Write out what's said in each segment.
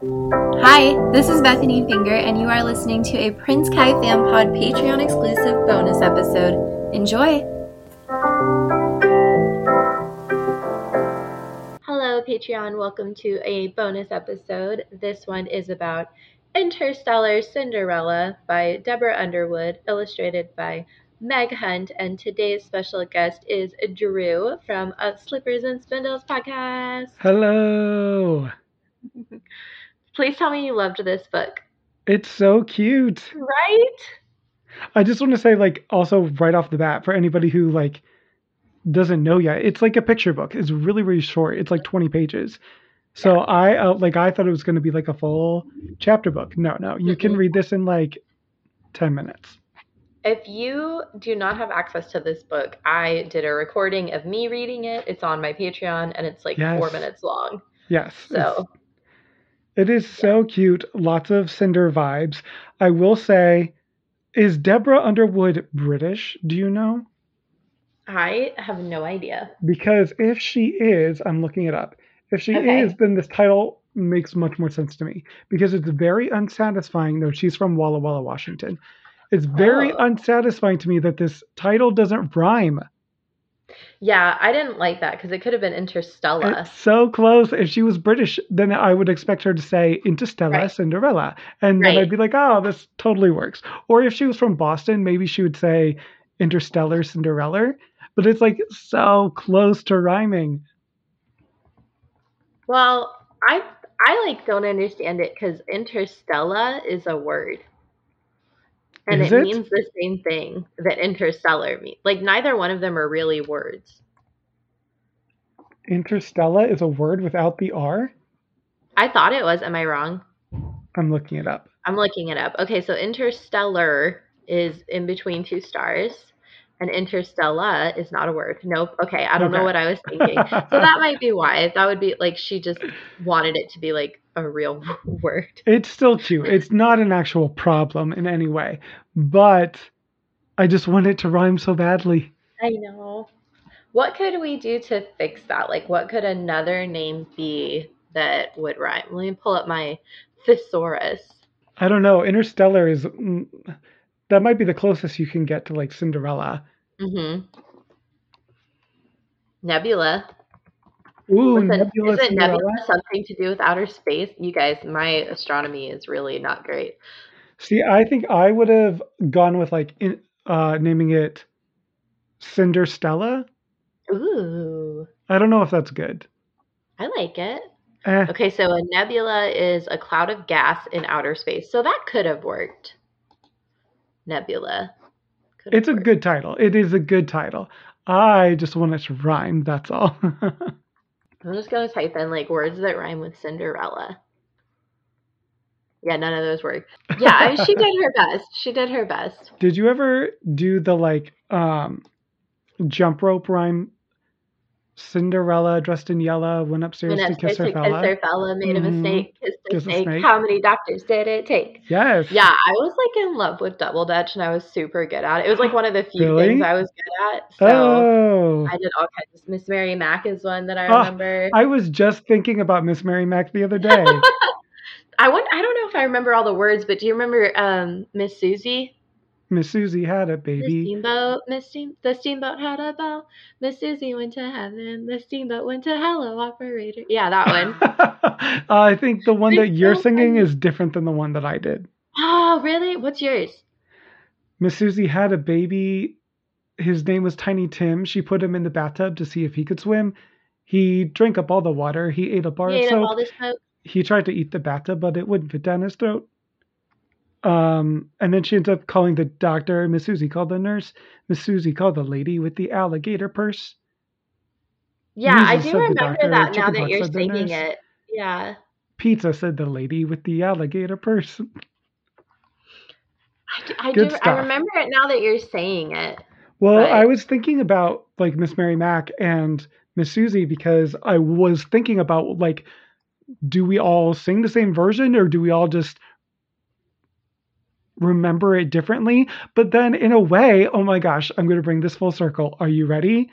Hi, this is Bethany Finger, and you are listening to a Prince Kai Fan Pod Patreon exclusive bonus episode. Enjoy! Hello, Patreon. Welcome to a bonus episode. This one is about Interstellar Cinderella by Deborah Underwood, illustrated by Meg Hunt, and today's special guest is Drew from a Slippers and Spindles podcast. Hello. Please tell me you loved this book. It's so cute. Right? I just want to say, like, also right off the bat, for anybody who like doesn't know yet, it's like a picture book. It's really, really short. It's like 20 pages. So yeah. I uh, like I thought it was going to be like a full chapter book. No, no, you can read this in like 10 minutes. If you do not have access to this book, I did a recording of me reading it. It's on my Patreon and it's like yes. four minutes long. Yes. So it is so cute. Lots of Cinder vibes. I will say, is Deborah Underwood British? Do you know? I have no idea. Because if she is, I'm looking it up. If she okay. is, then this title makes much more sense to me because it's very unsatisfying. Though she's from Walla Walla, Washington. It's very oh. unsatisfying to me that this title doesn't rhyme. Yeah, I didn't like that because it could have been Interstellar. It's so close. If she was British, then I would expect her to say Interstellar right. Cinderella. And right. then I'd be like, oh, this totally works. Or if she was from Boston, maybe she would say Interstellar Cinderella. But it's like so close to rhyming. Well, I I like don't understand it because interstellar is a word and it, it, means the same thing that interstellar means. Like neither one of them are really words. Interstellar is a word without the R? I thought it was. Am I wrong? I'm looking it up. I'm looking it up. Okay, so interstellar is in between two stars and interstellar is not a word. Nope. Okay, I don't okay. know what I was thinking. so that might be why. That would be like she just wanted it to be like a real word. It's still cute. It's not an actual problem in any way, but I just want it to rhyme so badly. I know. What could we do to fix that? Like, what could another name be that would rhyme? Let me pull up my thesaurus. I don't know. Interstellar is mm, that might be the closest you can get to like Cinderella. Mm-hmm. Nebula. Ooh, Listen, Nebula is it Nebula something to do with outer space? You guys, my astronomy is really not great. See, I think I would have gone with like in, uh, naming it Cinderstella. Ooh. I don't know if that's good. I like it. Eh. Okay, so a nebula is a cloud of gas in outer space. So that could have worked. Nebula. Could it's a worked. good title. It is a good title. I just want it to rhyme. That's all. I'm just gonna type in like words that rhyme with Cinderella. Yeah, none of those work. Yeah, I mean, she did her best. She did her best. Did you ever do the like um jump rope rhyme Cinderella dressed in yellow went upstairs went to kiss her fella. Kiss her fella, made mm-hmm. a mistake, kissed a, snake. snake. How many doctors did it take? Yes. Yeah, I was like in love with double dutch, and I was super good at it. It was like one of the few really? things I was good at. So oh. I did all kinds. of Miss Mary Mac is one that I oh, remember. Oh, I was just thinking about Miss Mary Mac the other day. I want. I don't know if I remember all the words, but do you remember um, Miss Susie? Miss Susie had a baby. The steamboat, Miss Steam, the steamboat had a bell. Miss Susie went to heaven. The steamboat went to hello, operator. Yeah, that one. uh, I think the one that you're singing is different than the one that I did. Oh, really? What's yours? Miss Susie had a baby. His name was Tiny Tim. She put him in the bathtub to see if he could swim. He drank up all the water. He ate a bar he of soap. He tried to eat the bathtub, but it wouldn't fit down his throat. Um, and then she ends up calling the doctor. Miss Susie called the nurse. Miss Susie called the lady with the alligator purse. Yeah, I do remember that now that you're singing it. Yeah. Pizza said the lady with the alligator purse. I do, I, do, I remember it now that you're saying it. Well, but... I was thinking about like Miss Mary Mac and Miss Susie because I was thinking about like, do we all sing the same version or do we all just remember it differently. But then, in a way, oh my gosh, I'm going to bring this full circle. Are you ready?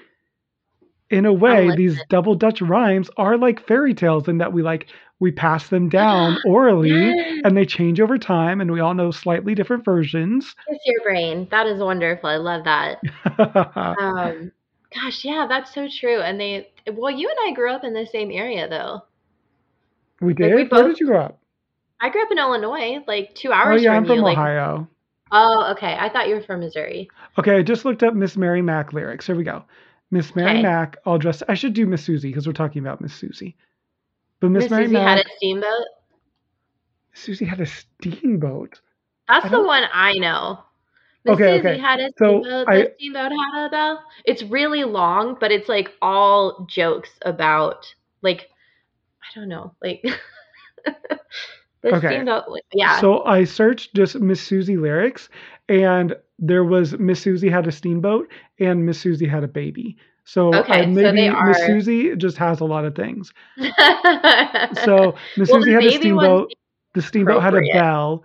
in a way, these double Dutch rhymes are like fairy tales in that we like we pass them down orally yes. and they change over time and we all know slightly different versions. It's your brain. That is wonderful. I love that. um, gosh, yeah, that's so true. And they well, you and I grew up in the same area though. We did. Like we both, Where did you grow up? I grew up in Illinois, like two hours. Oh yeah, from I'm from you. Ohio. Like, oh, okay. I thought you were from Missouri. Okay, I just looked up Miss Mary Mack lyrics. Here we go. Miss Mary okay. Mac, all dressed. I should do Miss Susie because we're talking about Miss Susie. But Miss Mary Susie Mac had a steamboat. Susie had a steamboat. That's the one I know. Miss okay, Susie okay. had a steamboat. So I, the steamboat had a bell. It's really long, but it's like all jokes about like I don't know, like the okay. steamboat. Yeah. So I searched just Miss Susie lyrics, and there was Miss Susie had a steamboat and Miss Susie had a baby. So okay, maybe so Miss Susie just has a lot of things. so Miss well, Susie had a steamboat. The steamboat had a bell.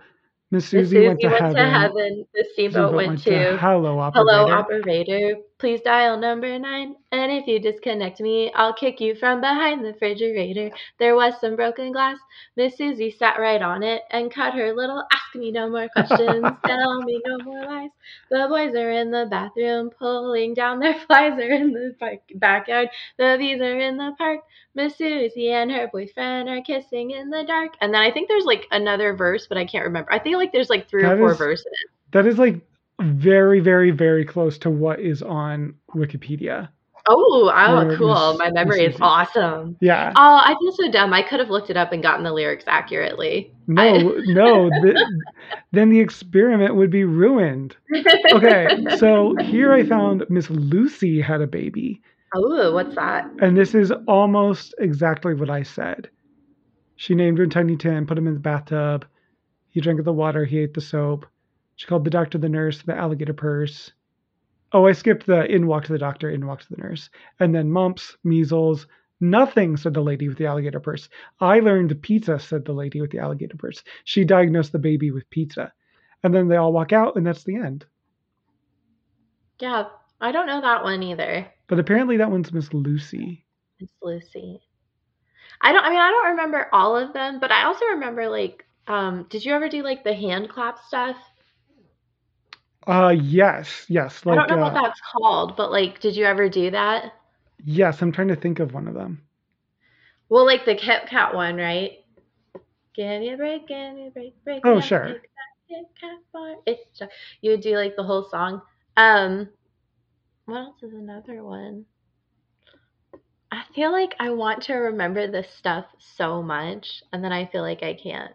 Miss Susie, Susie, went, to, went heaven. to heaven. The steamboat went, went, to, to hello operator. Hello operator. Please dial number nine. And if you disconnect me, I'll kick you from behind the refrigerator. There was some broken glass. Miss Susie sat right on it and cut her little. Ask me no more questions. tell me no more lies. The boys are in the bathroom pulling down their flies. Are in the backyard. The bees are in the park. Miss Susie and her boyfriend are kissing in the dark. And then I think there's like another verse, but I can't remember. I think like there's like three that or four is, verses. That is like very, very, very close to what is on Wikipedia. Oh, oh, cool. My memory is awesome. Yeah. Oh, I feel so dumb. I could have looked it up and gotten the lyrics accurately. No, I... no. The, then the experiment would be ruined. Okay, so here I found Miss Lucy had a baby. Oh, what's that? And this is almost exactly what I said. She named him Tiny Tim, put him in the bathtub. He drank the water, he ate the soap. She called the doctor, the nurse, the alligator purse. Oh, I skipped the in walked the doctor, in walked the nurse. And then mumps, measles, nothing, said the lady with the alligator purse. I learned pizza, said the lady with the alligator purse. She diagnosed the baby with pizza. And then they all walk out, and that's the end. Yeah, I don't know that one either. But apparently that one's Miss Lucy. Miss Lucy. I don't I mean I don't remember all of them, but I also remember like um did you ever do like the hand clap stuff? Uh yes, yes. Like, I don't know uh, what that's called, but like did you ever do that? Yes, I'm trying to think of one of them. Well, like the Kit Kat one, right? Give me a break, give me a break, break. Oh, sure. Kit Kat bar. It's you would do like the whole song. Um what else is another one? I feel like I want to remember this stuff so much, and then I feel like I can't.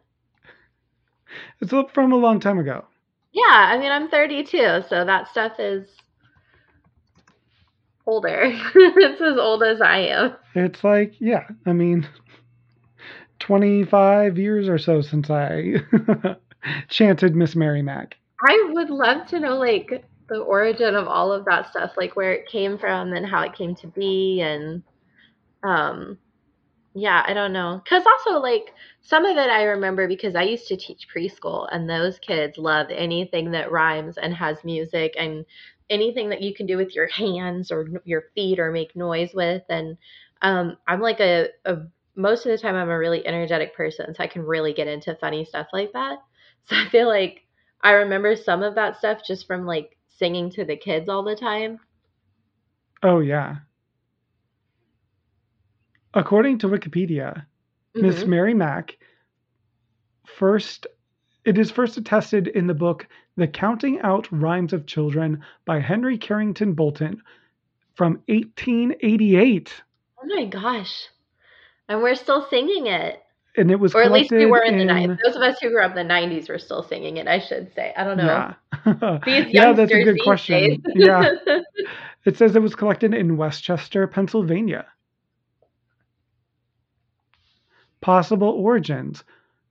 It's from a long time ago. Yeah, I mean, I'm 32, so that stuff is older. it's as old as I am. It's like, yeah, I mean, 25 years or so since I chanted Miss Mary Mac. I would love to know, like, the origin of all of that stuff, like where it came from and how it came to be, and um, yeah, I don't know. Cause also like some of it I remember because I used to teach preschool, and those kids love anything that rhymes and has music and anything that you can do with your hands or your feet or make noise with. And um, I'm like a, a most of the time I'm a really energetic person, so I can really get into funny stuff like that. So I feel like I remember some of that stuff just from like singing to the kids all the time. Oh, yeah. According to Wikipedia, mm-hmm. Miss Mary Mac first it is first attested in the book The Counting Out Rhymes of Children by Henry Carrington Bolton from 1888. Oh my gosh. And we're still singing it. And it was or at least we were in, in, the 90s those of us who grew up in the 90s were still singing it i should say. I don't know. Yeah, yeah that's a good question. yeah. It says it was collected in westchester pennsylvania possible origins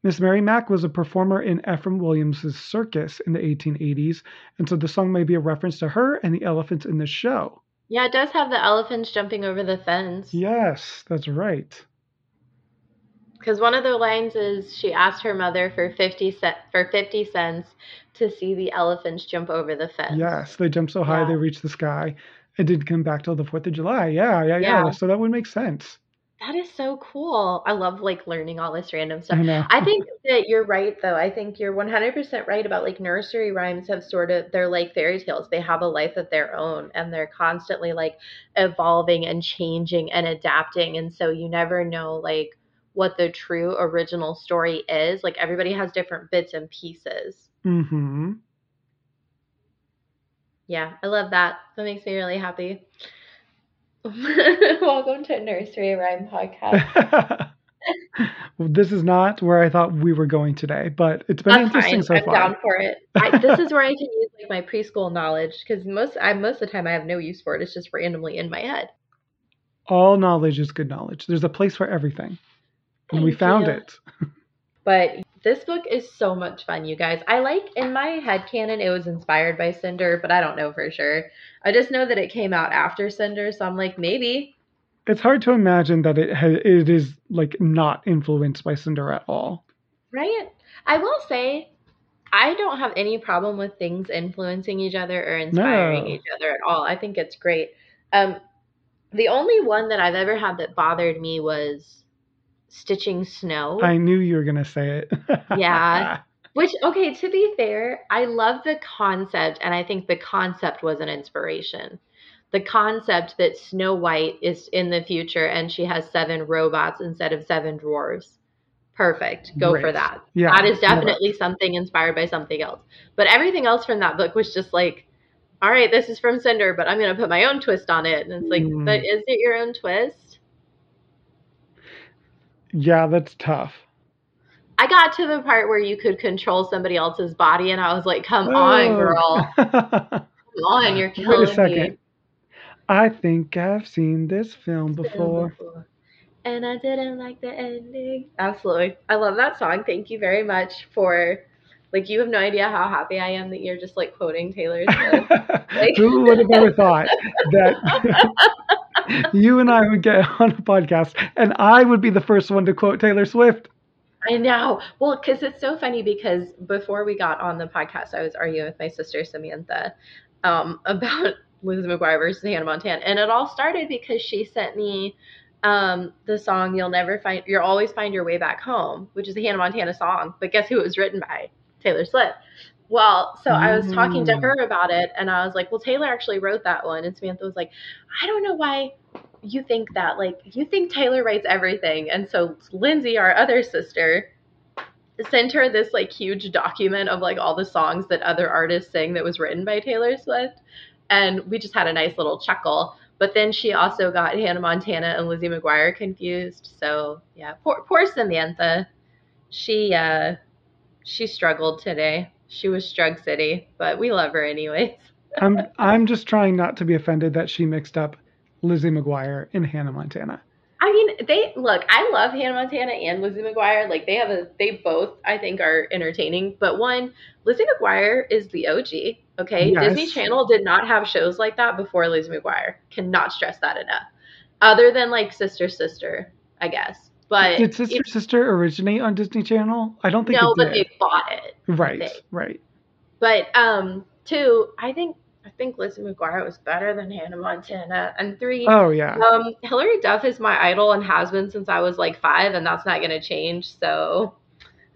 miss mary mac was a performer in ephraim williams's circus in the 1880s and so the song may be a reference to her and the elephants in the show yeah it does have the elephants jumping over the fence yes that's right because one of the lines is she asked her mother for 50 cent for 50 cents to see the elephants jump over the fence. Yes, they jump so high yeah. they reach the sky. It did come back till the Fourth of July. Yeah, yeah, yeah, yeah. So that would make sense. That is so cool. I love like learning all this random stuff. I, know. I think that you're right though. I think you're 100% right about like nursery rhymes have sort of they're like fairy tales. They have a life of their own and they're constantly like evolving and changing and adapting and so you never know like what the true original story is. Like everybody has different bits and pieces. Mhm. Yeah, I love that. That makes me really happy. Welcome to Nursery Rhyme Podcast. this is not where I thought we were going today, but it's been interesting fine. so I'm far. I'm down for it. I, this is where I can use like my preschool knowledge because most I most of the time I have no use for it. It's just randomly in my head. All knowledge is good knowledge. There's a place for everything, and we found you. it. but this book is so much fun, you guys. I like in my head canon it was inspired by Cinder, but I don't know for sure. I just know that it came out after Cinder, so I'm like, maybe. It's hard to imagine that it ha- it is like not influenced by Cinder at all. Right. I will say, I don't have any problem with things influencing each other or inspiring no. each other at all. I think it's great. Um, the only one that I've ever had that bothered me was stitching snow. I knew you were gonna say it. yeah. Which, okay, to be fair, I love the concept, and I think the concept was an inspiration. The concept that Snow White is in the future and she has seven robots instead of seven dwarves. Perfect. Go Great. for that. Yeah, that is definitely something inspired by something else. But everything else from that book was just like, all right, this is from Cinder, but I'm going to put my own twist on it. And it's like, mm. but is it your own twist? Yeah, that's tough. I got to the part where you could control somebody else's body, and I was like, "Come oh. on, girl! Come on, you're killing Wait a second. me." I think I've seen this film before. before. And I didn't like the ending. Absolutely. I love that song. Thank you very much for like you have no idea how happy I am that you're just like quoting Taylor Swift. Like- Who would have ever thought that you and I would get on a podcast and I would be the first one to quote Taylor Swift. I know. Well, because it's so funny because before we got on the podcast, I was arguing with my sister Samantha um, about Lizzie McGuire versus Hannah Montana, and it all started because she sent me um, the song "You'll Never Find You'll Always Find Your Way Back Home," which is a Hannah Montana song. But guess who it was written by? Taylor Swift. Well, so I was talking to mm. her about it, and I was like, "Well, Taylor actually wrote that one," and Samantha was like, "I don't know why." you think that like you think Taylor writes everything and so Lindsay our other sister sent her this like huge document of like all the songs that other artists sing that was written by Taylor Swift and we just had a nice little chuckle but then she also got Hannah Montana and Lizzie McGuire confused so yeah poor, poor Samantha she uh she struggled today she was Strug City but we love her anyways I'm I'm just trying not to be offended that she mixed up Lizzie McGuire in Hannah Montana. I mean, they look. I love Hannah Montana and Lizzie McGuire. Like they have a, they both I think are entertaining. But one, Lizzie McGuire is the OG. Okay, yes. Disney Channel did not have shows like that before Lizzie McGuire. Cannot stress that enough. Other than like Sister Sister, I guess. But did Sister Sister originate on Disney Channel? I don't think no, but they bought it. Right, right. But um, two, I think I think Lizzie McGuire was better than Hannah Montana. And three, oh yeah, um, Hilary Duff is my idol and has been since I was like five, and that's not going to change. So.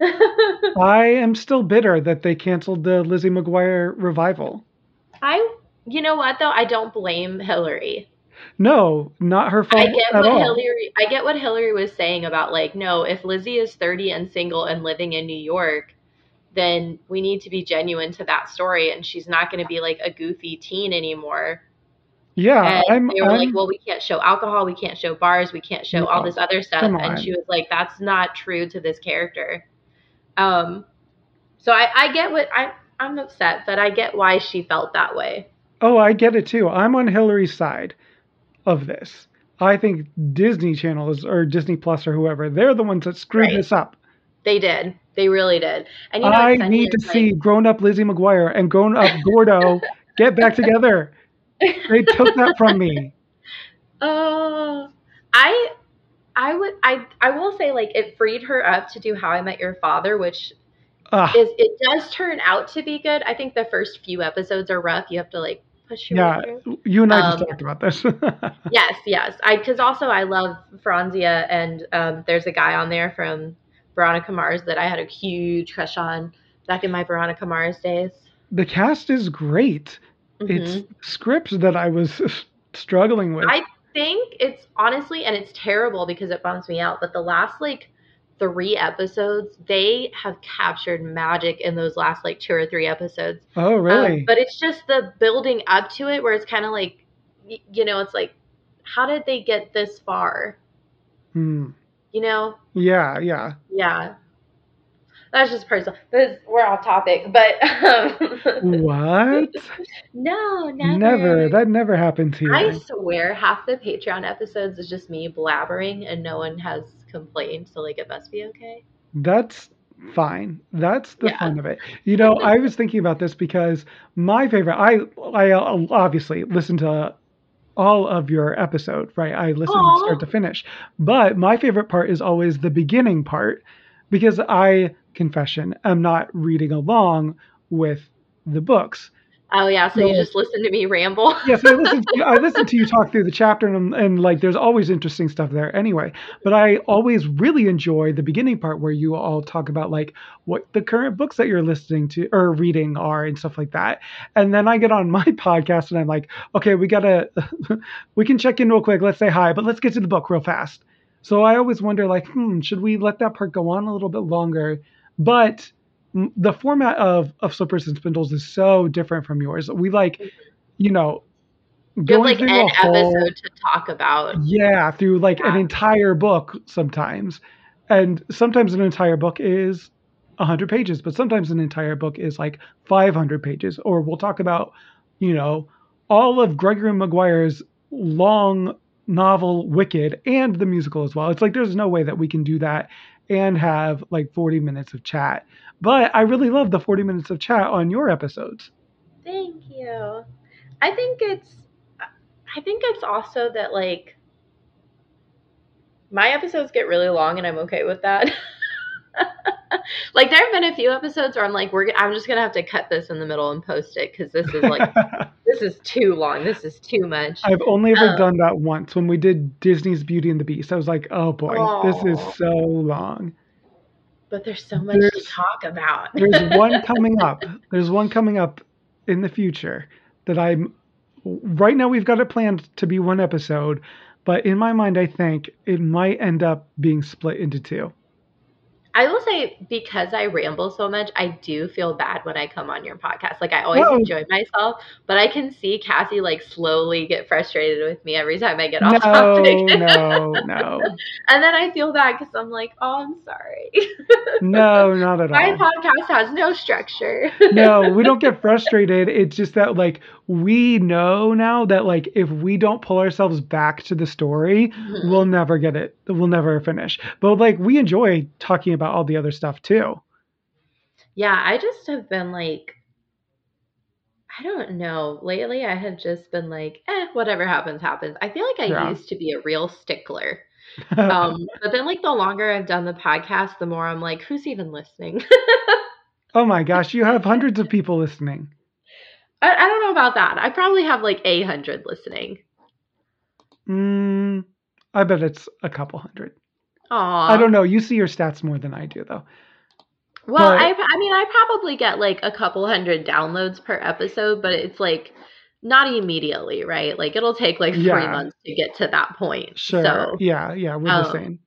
I am still bitter that they canceled the Lizzie McGuire revival. I, you know what though, I don't blame Hilary. No, not her fault I get at what all. Hilary. I get what Hilary was saying about like, no, if Lizzie is thirty and single and living in New York, then we need to be genuine to that story and she's not going to be like a goofy teen anymore. Yeah and they were I'm, like well we can't show alcohol we can't show bars we can't show no, all this other stuff. And she was like that's not true to this character. Um so i i get what i i'm upset but i get why she felt that way. Oh i get it too. I'm on hilary's side of this i think disney channels or disney plus or whoever they're the ones that screwed right. this up they did they really did. And you know, I need to like, see grown up Lizzie McGuire and grown up Gordo get back together. They took that from me. Oh, uh, I, I would, I, I will say, like, it freed her up to do How I Met Your Father, which uh, is it does turn out to be good. I think the first few episodes are rough. You have to like push yeah, you and I um, just talked about this. yes, yes. I because also I love Francia, and um, there's a guy on there from Veronica Mars that I had a huge crush on back in my Veronica Mars days. The cast is great. Mm-hmm. It's scripts that I was struggling with. I think it's honestly, and it's terrible because it bums me out, but the last like three episodes, they have captured magic in those last like two or three episodes. Oh, really? Um, but it's just the building up to it where it's kind of like, you know, it's like, how did they get this far? Hmm. You know? Yeah, yeah. Yeah that's just personal. This we're off topic, but um, what? no, never. Never. That never happened to you. I swear, half the Patreon episodes is just me blabbering, and no one has complained. So like, it must be okay. That's fine. That's the yeah. fun of it. You know, I was thinking about this because my favorite. I I uh, obviously listen to all of your episode, right? I listen Aww. start to finish. But my favorite part is always the beginning part because I confession am not reading along with the books. Oh yeah, so, so you just listen to me ramble. yes, I listen. To, I listen to you talk through the chapter, and, and like there's always interesting stuff there. Anyway, but I always really enjoy the beginning part where you all talk about like what the current books that you're listening to or reading are and stuff like that. And then I get on my podcast and I'm like, okay, we gotta, we can check in real quick. Let's say hi, but let's get to the book real fast. So I always wonder like, hmm, should we let that part go on a little bit longer? But the format of of slippers and spindles is so different from yours. We like, you know, going like through an whole, episode to talk about. Yeah, through like yeah. an entire book sometimes, and sometimes an entire book is 100 pages, but sometimes an entire book is like 500 pages. Or we'll talk about, you know, all of Gregory Maguire's long novel Wicked and the musical as well. It's like there's no way that we can do that and have like 40 minutes of chat. But I really love the 40 minutes of chat on your episodes. Thank you. I think it's I think it's also that like my episodes get really long and I'm okay with that. like there have been a few episodes where I'm like, we're I'm just gonna have to cut this in the middle and post it because this is like this is too long. This is too much. I've only ever um, done that once when we did Disney's Beauty and the Beast. I was like, oh boy, this is so long. But there's so much there's, to talk about. there's one coming up. There's one coming up in the future that I'm. Right now, we've got it planned to be one episode, but in my mind, I think it might end up being split into two. I will say because I ramble so much, I do feel bad when I come on your podcast. Like I always Whoa. enjoy myself, but I can see Cassie like slowly get frustrated with me every time I get off no, topic. no, no. And then I feel bad because I'm like, oh, I'm sorry. no, not at all. My podcast has no structure. no, we don't get frustrated. It's just that like we know now that like if we don't pull ourselves back to the story, mm-hmm. we'll never get it. We'll never finish. But like we enjoy talking about all the other stuff too. Yeah, I just have been like I don't know. Lately I have just been like, eh, whatever happens happens. I feel like I yeah. used to be a real stickler. um, but then like the longer I've done the podcast, the more I'm like, who's even listening? oh my gosh, you have hundreds of people listening. I, I don't know about that. I probably have like a hundred listening. Mm, I bet it's a couple hundred. Aww. I don't know. You see your stats more than I do, though. Well, but, I, I mean, I probably get like a couple hundred downloads per episode, but it's like not immediately, right? Like it'll take like three yeah. months to get to that point. Sure. So, yeah, yeah, we're um, the same.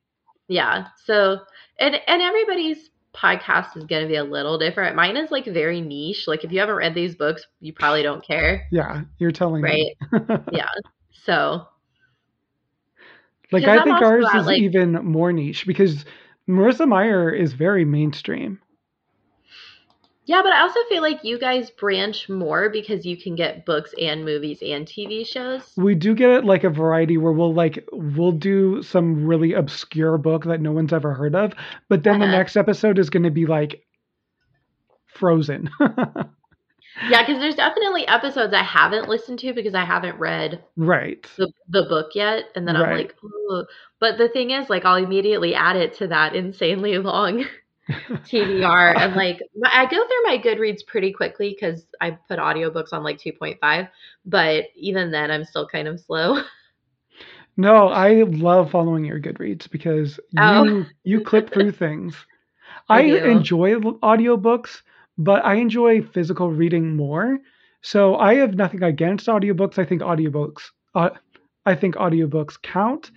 Yeah. So, and and everybody's podcast is going to be a little different. Mine is like very niche. Like if you haven't read these books, you probably don't care. Yeah, you're telling right? me. Right. yeah. So like I think ours is like, even more niche because Marissa Meyer is very mainstream. Yeah, but I also feel like you guys branch more because you can get books and movies and TV shows. We do get it like a variety where we'll like we'll do some really obscure book that no one's ever heard of, but then uh-huh. the next episode is going to be like Frozen. yeah, because there's definitely episodes I haven't listened to because I haven't read right the the book yet, and then right. I'm like, Ooh. but the thing is, like, I'll immediately add it to that insanely long TBR. and like I go through my Goodreads pretty quickly because I put audiobooks on like 2.5, but even then I'm still kind of slow. No, I love following your Goodreads because oh. you you clip through things. I, I enjoy audiobooks, but I enjoy physical reading more. So I have nothing against audiobooks. I think audiobooks uh, I think audiobooks count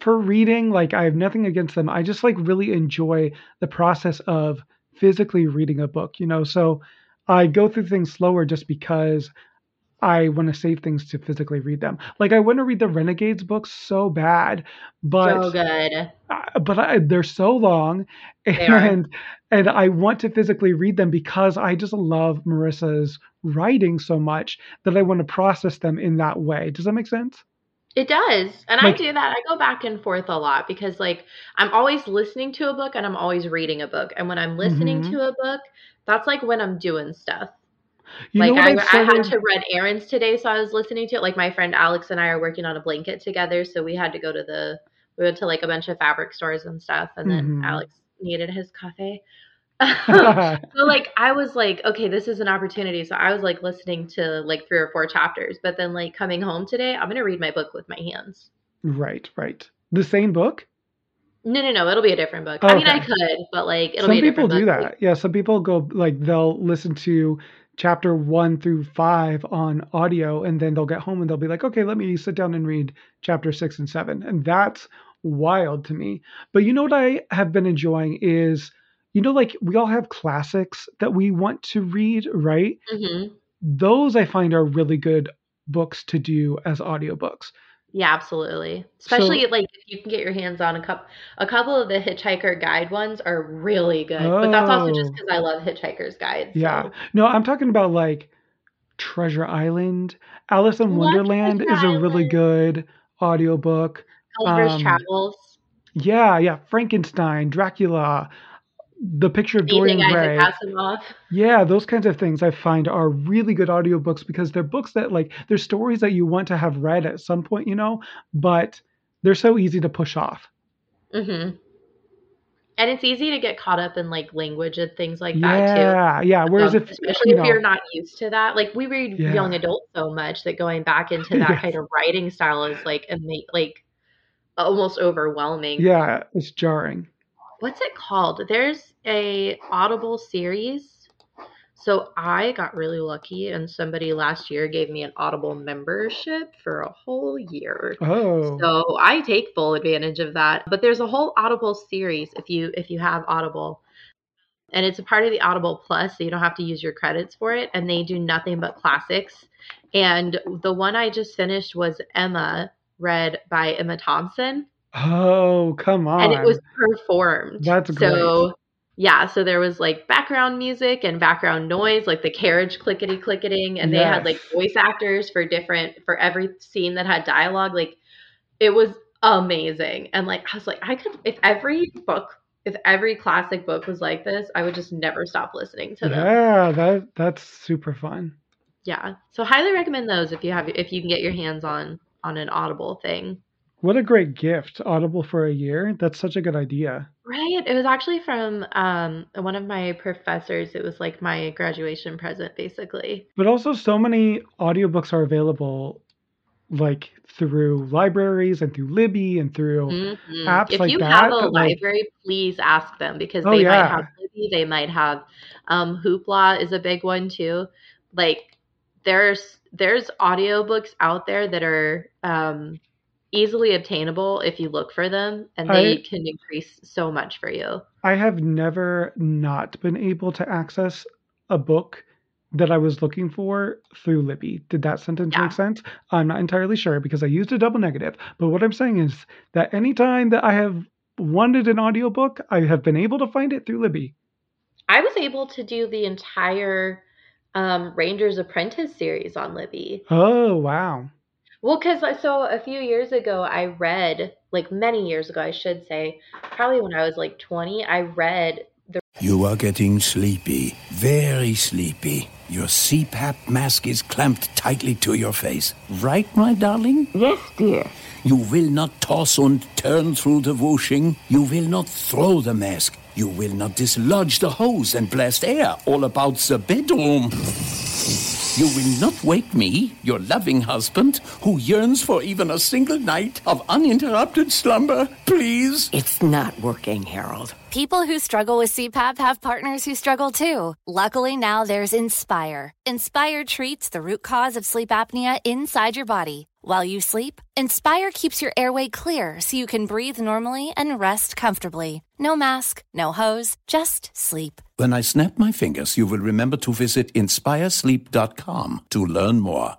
for reading. Like I have nothing against them. I just like really enjoy the process of physically reading a book, you know. So I go through things slower just because I want to save things to physically read them. Like I want to read the Renegades books so bad, but so good. but I, they're so long, and and I want to physically read them because I just love Marissa's writing so much that I want to process them in that way. Does that make sense? It does. And like, I do that. I go back and forth a lot because like I'm always listening to a book and I'm always reading a book. And when I'm listening mm-hmm. to a book, that's like when I'm doing stuff. You like I, I, had to run errands today, so I was listening to it. Like my friend Alex and I are working on a blanket together, so we had to go to the we went to like a bunch of fabric stores and stuff, and then mm-hmm. Alex needed his coffee. So like I was like, okay, this is an opportunity. So I was like listening to like three or four chapters, but then like coming home today, I'm gonna read my book with my hands. Right, right. The same book? No, no, no. It'll be a different book. I mean, I could, but like it'll some be. Some people do book. that. Yeah, some people go like they'll listen to chapter one through five on audio, and then they'll get home and they'll be like, okay, let me sit down and read chapter six and seven, and that's wild to me. But you know what I have been enjoying is you know, like we all have classics that we want to read, right? Mm-hmm. Those I find are really good books to do as audiobooks. Yeah, absolutely. Especially so, like if you can get your hands on a couple a couple of the Hitchhiker Guide ones are really good. Oh, but that's also just because I love Hitchhiker's Guides. Yeah. No, I'm talking about like Treasure Island. Alice in Wonderland is a really good audiobook. Gulliver's um, Travels. Yeah, yeah. Frankenstein, Dracula, the picture of Dorian Gray. Yeah, those kinds of things I find are really good audiobooks because they're books that like they're stories that you want to have read at some point, you know, but they're so easy to push off. Mhm. And it's easy to get caught up in like language and things like that too. Yeah, yeah. Whereas um, if especially you if you're not used to that, like we read yeah. young adult so much that going back into that kind of writing style is like ama- like almost overwhelming. Yeah, it's jarring what's it called? There's a Audible series. So I got really lucky, and somebody last year gave me an Audible membership for a whole year. Oh, so I take full advantage of that. But there's a whole Audible series if you if you have Audible, and it's a part of the Audible Plus, so you don't have to use your credits for it. And they do nothing but classics. And the one I just finished was Emma, read by Emma Thompson. Oh, come on. And it was performed. That's great. So yeah, so there was like background music and background noise, like the carriage clickety clicketing, and yes. they had like voice actors for different for every scene that had dialogue. Like it was amazing. And like I was like, I could if every book if every classic book was like this, I would just never stop listening to them. Yeah, that that's super fun. Yeah. So highly recommend those if you have if you can get your hands on on an audible thing. What a great gift. Audible for a year. That's such a good idea. Right. It was actually from um, one of my professors. It was like my graduation present, basically. But also, so many audiobooks are available like through libraries and through Libby and through mm-hmm. apps if like you that. have a library, like... please ask them because oh, they yeah. might have Libby. They might have um, Hoopla is a big one too. Like there's there's audiobooks out there that are um, easily obtainable if you look for them and they I, can increase so much for you. I have never not been able to access a book that I was looking for through Libby. Did that sentence yeah. make sense? I'm not entirely sure because I used a double negative. But what I'm saying is that anytime that I have wanted an audiobook, I have been able to find it through Libby. I was able to do the entire um, Ranger's Apprentice series on Libby. Oh, wow. Well, because so a few years ago, I read, like many years ago, I should say, probably when I was like 20, I read the. You are getting sleepy, very sleepy. Your CPAP mask is clamped tightly to your face. Right, my darling? Yes, dear. You will not toss and turn through the washing. You will not throw the mask. You will not dislodge the hose and blast air all about the bedroom. You will not wake me, your loving husband, who yearns for even a single night of uninterrupted slumber, please? It's not working, Harold. People who struggle with CPAP have partners who struggle too. Luckily, now there's Inspire. Inspire treats the root cause of sleep apnea inside your body. While you sleep, Inspire keeps your airway clear so you can breathe normally and rest comfortably. No mask, no hose, just sleep. When I snap my fingers, you will remember to visit inspiresleep.com to learn more.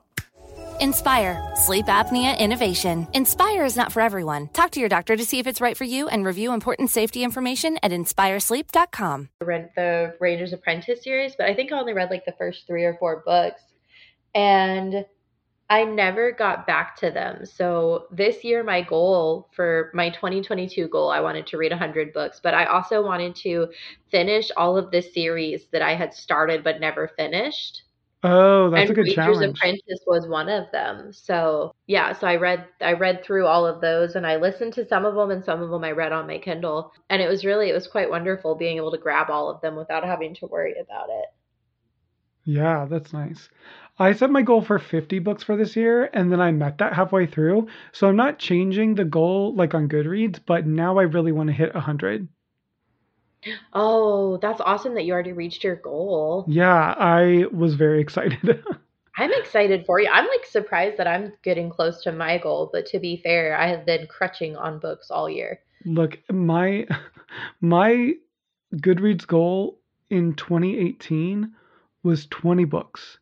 Inspire, sleep apnea innovation. Inspire is not for everyone. Talk to your doctor to see if it's right for you and review important safety information at inspiresleep.com. I read the Ranger's Apprentice series, but I think I only read like the first three or four books. And I never got back to them. So this year, my goal for my 2022 goal, I wanted to read 100 books, but I also wanted to finish all of the series that I had started but never finished. Oh, that's and a good Ranger's challenge. Apprentice was one of them. So yeah, so I read I read through all of those and I listened to some of them and some of them I read on my Kindle. And it was really it was quite wonderful being able to grab all of them without having to worry about it. Yeah, that's nice. I set my goal for 50 books for this year, and then I met that halfway through. So I'm not changing the goal like on Goodreads, but now I really want to hit 100. Oh, that's awesome that you already reached your goal. Yeah, I was very excited. I'm excited for you. I'm like surprised that I'm getting close to my goal, but to be fair, I have been crutching on books all year. Look, my my Goodreads goal in 2018 was 20 books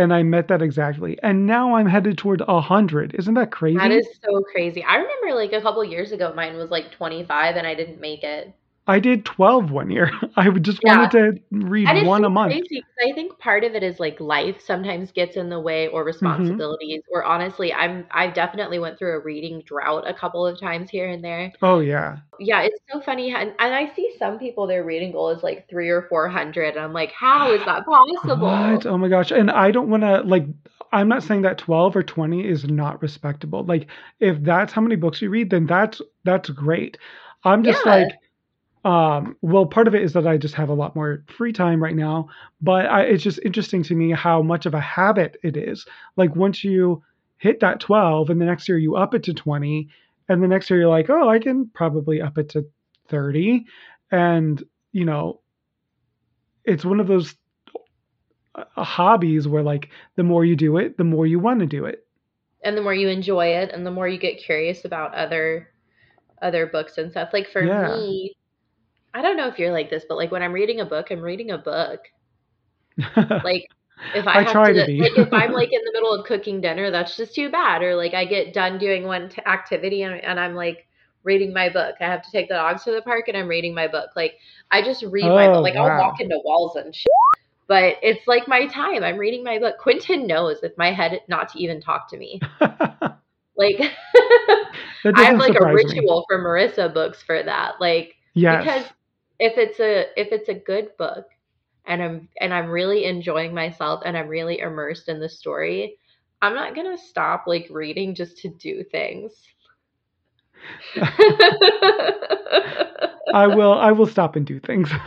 and I met that exactly. And now I'm headed toward a hundred. Isn't that crazy? That is so crazy. I remember like a couple years ago, mine was like 25, and I didn't make it. I did 12 one year. I just yeah. wanted to read one so a month. Crazy I think part of it is like life sometimes gets in the way or mm-hmm. responsibilities mm-hmm. or honestly I'm I definitely went through a reading drought a couple of times here and there. Oh yeah. Yeah, it's so funny and, and I see some people their reading goal is like 3 or 400 and I'm like how is that possible? What? Oh my gosh. And I don't want to like I'm not saying that 12 or 20 is not respectable. Like if that's how many books you read then that's that's great. I'm just yeah. like um, well, part of it is that I just have a lot more free time right now, but I, it's just interesting to me how much of a habit it is. Like once you hit that 12 and the next year you up it to 20 and the next year you're like, "Oh, I can probably up it to 30." And, you know, it's one of those uh, hobbies where like the more you do it, the more you want to do it. And the more you enjoy it and the more you get curious about other other books and stuff. Like for yeah. me, I don't know if you're like this, but like when I'm reading a book, I'm reading a book. like if I, I have try to, to be. like if I'm like in the middle of cooking dinner, that's just too bad. Or like I get done doing one t- activity and, and I'm like reading my book. I have to take the dogs to the park and I'm reading my book. Like I just read oh, my book. Oh, like wow. I'll walk into walls and shit. But it's like my time. I'm reading my book. Quentin knows if my head not to even talk to me. like I have like a ritual me. for Marissa books for that. Like yes. because if it's a if it's a good book and I'm and I'm really enjoying myself and I'm really immersed in the story, I'm not gonna stop like reading just to do things. I will I will stop and do things.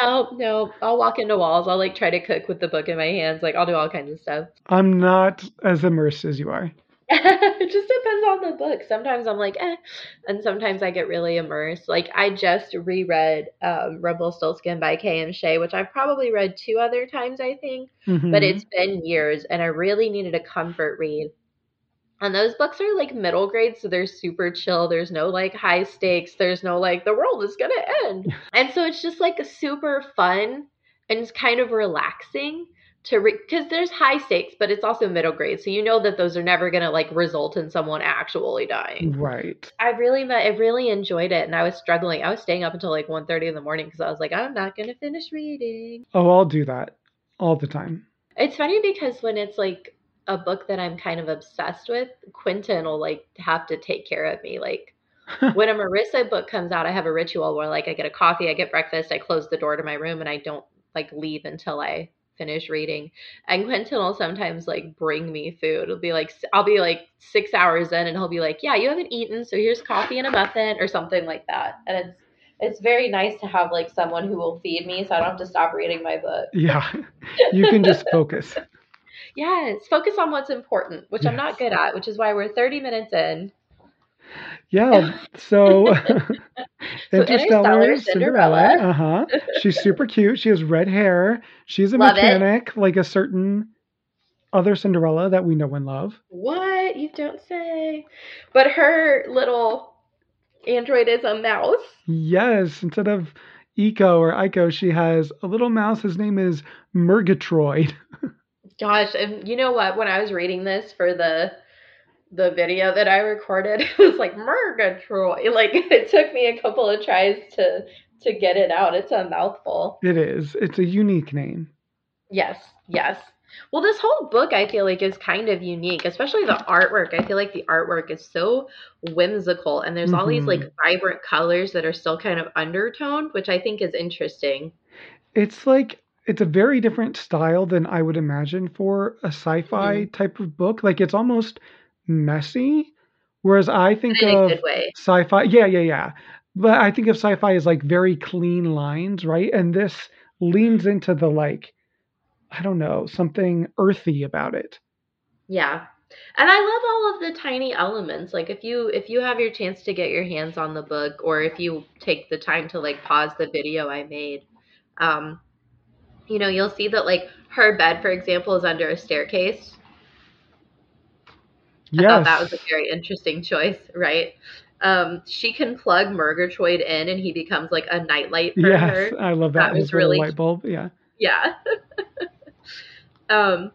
no, no. I'll walk into walls. I'll like try to cook with the book in my hands. Like I'll do all kinds of stuff. I'm not as immersed as you are. it just depends on the book. Sometimes I'm like, eh, and sometimes I get really immersed. Like I just reread um, Rumpelstiltskin by K.M. Shea, which I've probably read two other times, I think, mm-hmm. but it's been years, and I really needed a comfort read. And those books are like middle grade, so they're super chill. There's no like high stakes. There's no like the world is gonna end, and so it's just like super fun and it's kind of relaxing to because re- there's high stakes but it's also middle grade so you know that those are never going to like result in someone actually dying. Right. I really i really enjoyed it and i was struggling i was staying up until like 1 30 in the morning because i was like i'm not going to finish reading. Oh i'll do that all the time. It's funny because when it's like a book that i'm kind of obsessed with quentin will like have to take care of me like when a marissa book comes out i have a ritual where like i get a coffee i get breakfast i close the door to my room and i don't like leave until i finish reading. And Quentin will sometimes like bring me food. It'll be like I'll be like six hours in, and he'll be like, "Yeah, you haven't eaten, so here's coffee and a muffin or something like that." And it's it's very nice to have like someone who will feed me so I don't have to stop reading my book. Yeah. You can just focus. yes, focus on what's important, which yes. I'm not good at, which is why we're 30 minutes in. Yeah. So, so Interstellar, Cinderella. Cinderella. Uh huh. She's super cute. She has red hair. She's a love mechanic, it. like a certain other Cinderella that we know and love. What? You don't say. But her little android is a mouse. Yes. Instead of Eco or Iko, she has a little mouse. His name is Murgatroyd. Gosh, and you know what? When I was reading this for the the video that I recorded, it was like Murgatroyd. Like it took me a couple of tries to to get it out. It's a mouthful. It is. It's a unique name. Yes, yes. Well, this whole book I feel like is kind of unique, especially the artwork. I feel like the artwork is so whimsical and there's mm-hmm. all these like mm-hmm. vibrant colors that are still kind of undertoned, which I think is interesting. It's like it's a very different style than I would imagine for a sci-fi mm-hmm. type of book. Like it's almost messy, whereas I think of sci-fi. Yeah, yeah, yeah. But I think of sci-fi as like very clean lines, right? And this leans into the like I don't know, something earthy about it. Yeah. And I love all of the tiny elements. Like if you if you have your chance to get your hands on the book or if you take the time to like pause the video I made, um you know, you'll see that like her bed for example is under a staircase. Yes. I thought that was a very interesting choice, right? Um, she can plug Murgatroyd in and he becomes like a nightlight for yes, her. I love that. That was really light bulb. Yeah. Yeah. um,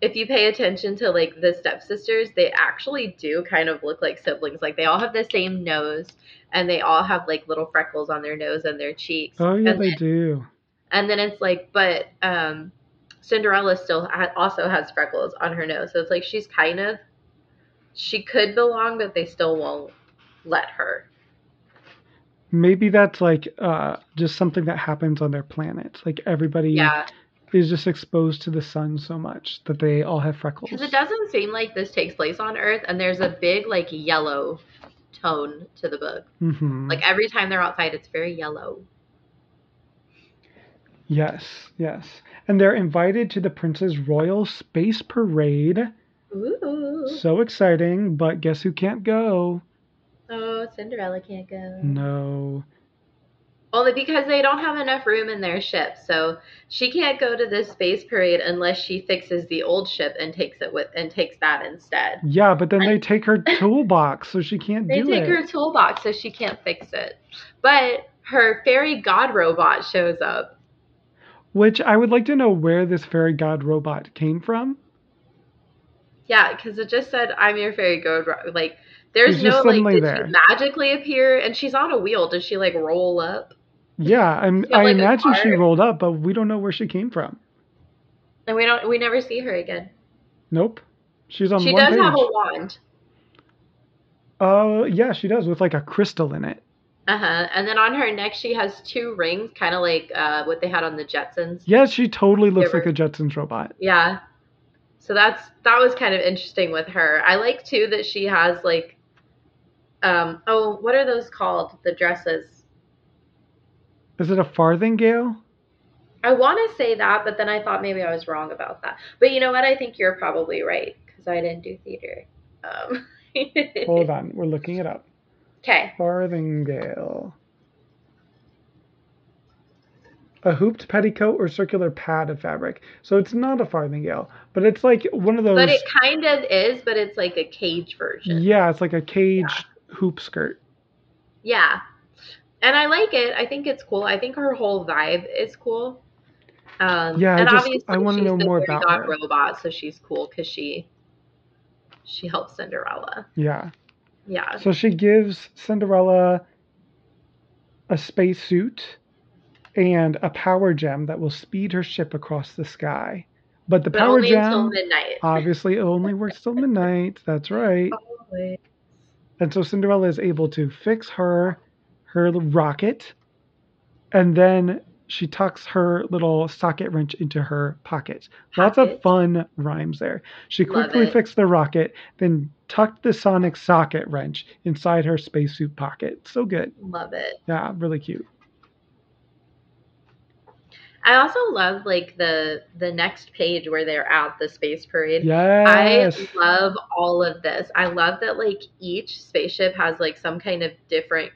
if you pay attention to like the stepsisters, they actually do kind of look like siblings. Like they all have the same nose and they all have like little freckles on their nose and their cheeks. Oh yeah, and they then, do. And then it's like, but um, Cinderella still ha- also has freckles on her nose, so it's like she's kind of she could belong, but they still won't let her. Maybe that's like uh, just something that happens on their planet. Like everybody yeah is just exposed to the sun so much that they all have freckles. Because it doesn't seem like this takes place on Earth, and there's a big like yellow tone to the book. Mm-hmm. Like every time they're outside, it's very yellow. Yes, yes, and they're invited to the Prince's Royal Space Parade. Ooh. So exciting! But guess who can't go? Oh, Cinderella can't go. No. Only because they don't have enough room in their ship. So she can't go to this space parade unless she fixes the old ship and takes it with and takes that instead. Yeah, but then they take her toolbox, so she can't do it. They take her toolbox, so she can't fix it. But her fairy god robot shows up. Which I would like to know where this fairy god robot came from. Yeah, because it just said, "I'm your fairy god." Like, there's no like, did there. she magically appear? And she's on a wheel. Does she like roll up? Yeah, I'm, I like imagine she rolled up, but we don't know where she came from. And we don't. We never see her again. Nope. She's on. She does page. have a wand. Uh, yeah, she does with like a crystal in it. Uh huh. And then on her neck, she has two rings, kind of like uh, what they had on the Jetsons. Yeah, she totally looks like a Jetsons robot. Yeah. So that's that was kind of interesting with her. I like too that she has like, um, oh, what are those called? The dresses. Is it a farthingale? I want to say that, but then I thought maybe I was wrong about that. But you know what? I think you're probably right because I didn't do theater. Um. Hold on, we're looking it up. Okay. Farthingale. A hooped petticoat or circular pad of fabric. So it's not a farthingale, but it's like one of those. But it kind of is, but it's like a cage version. Yeah, it's like a cage yeah. hoop skirt. Yeah, and I like it. I think it's cool. I think her whole vibe is cool. Um, yeah, and I just, obviously I want to know more about her. robot, so she's cool because she she helps Cinderella. Yeah. Yeah. So she gives Cinderella a spacesuit and a power gem that will speed her ship across the sky. But the but power gem obviously only works till midnight. That's right. Always. And so Cinderella is able to fix her her rocket, and then she tucks her little socket wrench into her pocket. Lots of fun rhymes there. She quickly fixed the rocket, then tucked the sonic socket wrench inside her spacesuit pocket. So good. Love it. Yeah, really cute. I also love like the the next page where they're at the space parade. Yes. I love all of this. I love that like each spaceship has like some kind of different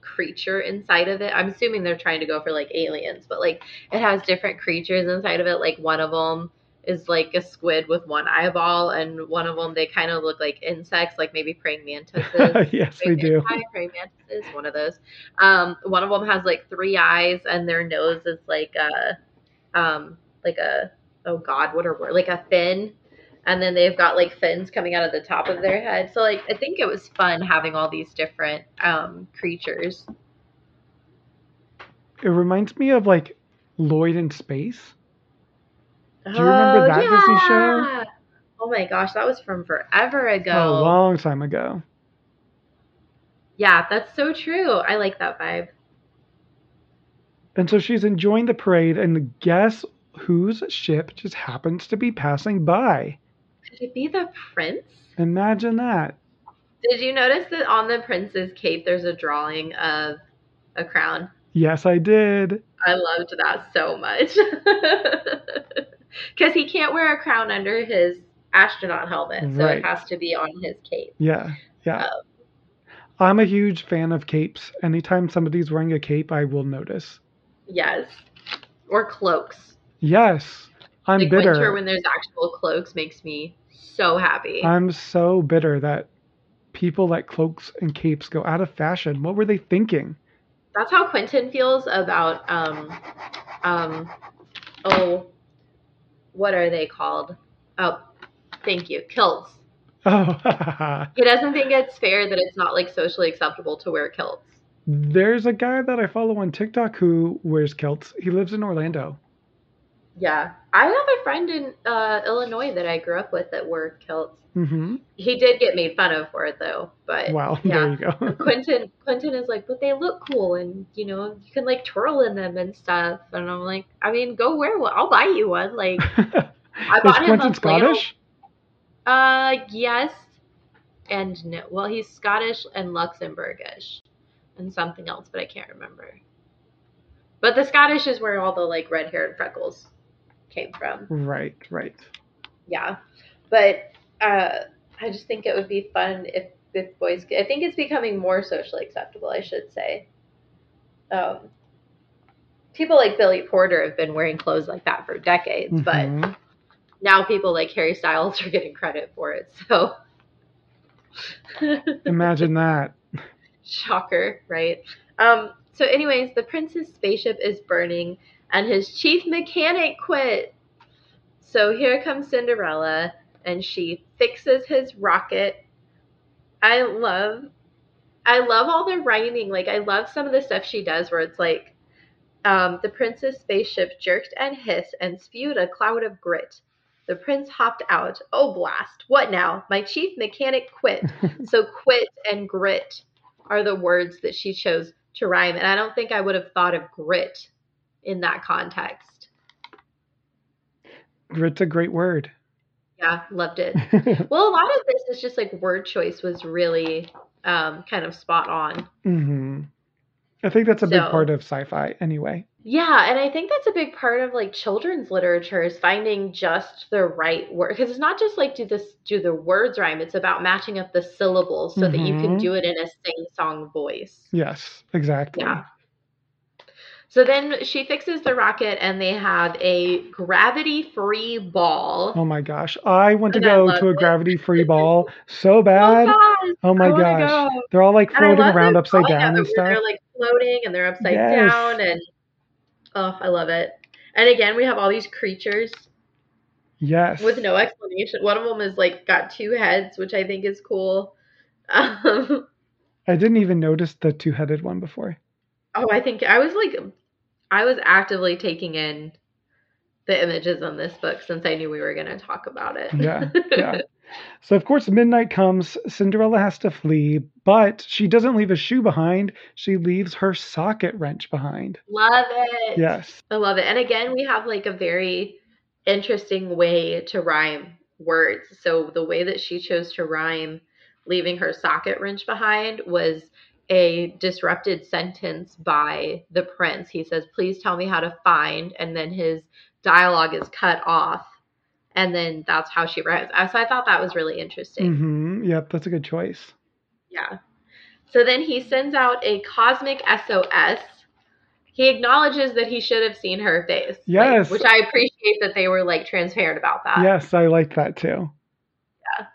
creature inside of it. I'm assuming they're trying to go for like aliens, but like it has different creatures inside of it. Like one of them is like a squid with one eyeball, and one of them they kind of look like insects, like maybe praying mantises. yes, they do. Praying mantises, one of those. Um, one of them has like three eyes, and their nose is like a, um, like a oh god, what are words? Like a fin and then they've got like fins coming out of the top of their head. So like I think it was fun having all these different um, creatures. It reminds me of like Lloyd in Space. Do you remember oh, that yeah. Disney show? Oh my gosh, that was from forever ago. A long time ago. Yeah, that's so true. I like that vibe. And so she's enjoying the parade, and guess whose ship just happens to be passing by? Could it be the prince? Imagine that. Did you notice that on the prince's cape there's a drawing of a crown? Yes, I did. I loved that so much. Because he can't wear a crown under his astronaut helmet, so right. it has to be on his cape. Yeah, yeah. Um, I'm a huge fan of capes. Anytime somebody's wearing a cape, I will notice. Yes. Or cloaks. Yes. I'm like bitter. Winter when there's actual cloaks makes me so happy. I'm so bitter that people let cloaks and capes go out of fashion. What were they thinking? That's how Quentin feels about um um oh what are they called? Oh, thank you. Kilts. Oh. he doesn't think it's fair that it's not like socially acceptable to wear kilts. There's a guy that I follow on TikTok who wears kilts. He lives in Orlando. Yeah, I have a friend in uh, Illinois that I grew up with that wore kilts. Mm-hmm. He did get made fun of for it though, but wow, yeah. there you go. Quentin Quentin is like, but they look cool, and you know you can like twirl in them and stuff. And I'm like, I mean, go wear one. I'll buy you one. Like, I bought him Quentin a Scottish. Uh, yes, and no. Well, he's Scottish and Luxembourgish, and something else, but I can't remember. But the Scottish is where all the like red hair and freckles came from. Right, right. Yeah. But uh, I just think it would be fun if, if boys, I think it's becoming more socially acceptable, I should say. Um, people like Billy Porter have been wearing clothes like that for decades, mm-hmm. but now people like Harry Styles are getting credit for it. So imagine that. Shocker, right? Um, so, anyways, the prince's spaceship is burning and his chief mechanic quit. So here comes Cinderella and she fixes his rocket. I love I love all the rhyming. Like I love some of the stuff she does where it's like um, the prince's spaceship jerked and hissed and spewed a cloud of grit. The prince hopped out. Oh blast. What now? My chief mechanic quit. so quit and grit are the words that she chose to rhyme. And I don't think I would have thought of grit in that context. Grit's a great word. Yeah, loved it. well, a lot of this is just like word choice was really um, kind of spot on. Mm-hmm. I think that's a so, big part of sci-fi, anyway. Yeah, and I think that's a big part of like children's literature is finding just the right word because it's not just like do this do the words rhyme. It's about matching up the syllables so mm-hmm. that you can mm-hmm. do it in a sing-song voice. Yes, exactly. Yeah. So then she fixes the rocket and they have a gravity free ball. Oh my gosh. I want to go to a gravity free ball so bad. Oh, oh my gosh. Go. They're all like floating around upside down and stuff. They're like floating and they're upside yes. down and oh, I love it. And again, we have all these creatures. Yes. With no explanation. One of them is like got two heads, which I think is cool. Um, I didn't even notice the two headed one before. Oh, I think I was like, I was actively taking in the images on this book since I knew we were going to talk about it. yeah, yeah. So, of course, midnight comes. Cinderella has to flee, but she doesn't leave a shoe behind. She leaves her socket wrench behind. Love it. Yes. I love it. And again, we have like a very interesting way to rhyme words. So, the way that she chose to rhyme leaving her socket wrench behind was a disrupted sentence by the prince. He says, Please tell me how to find. And then his dialogue is cut off and then that's how she writes. So I thought that was really interesting. Mm-hmm. Yep, that's a good choice. Yeah. So then he sends out a cosmic SOS. He acknowledges that he should have seen her face. Yes. Like, which I appreciate that they were like transparent about that. Yes, I like that too. Yeah.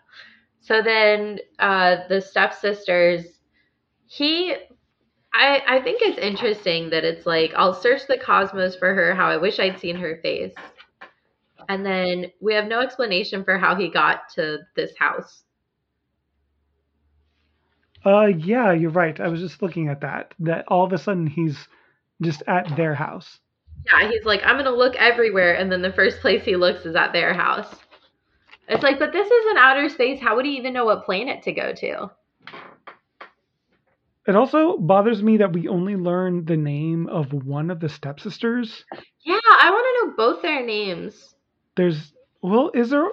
So then uh, the stepsisters, he I, I think it's interesting that it's like I'll search the cosmos for her how I wish I'd seen her face. And then we have no explanation for how he got to this house. Uh, yeah, you're right. I was just looking at that. That all of a sudden he's just at their house. Yeah, he's like, I'm gonna look everywhere, and then the first place he looks is at their house. It's like, but this is an outer space. How would he even know what planet to go to? It also bothers me that we only learn the name of one of the stepsisters. Yeah, I want to know both their names there's well, is there?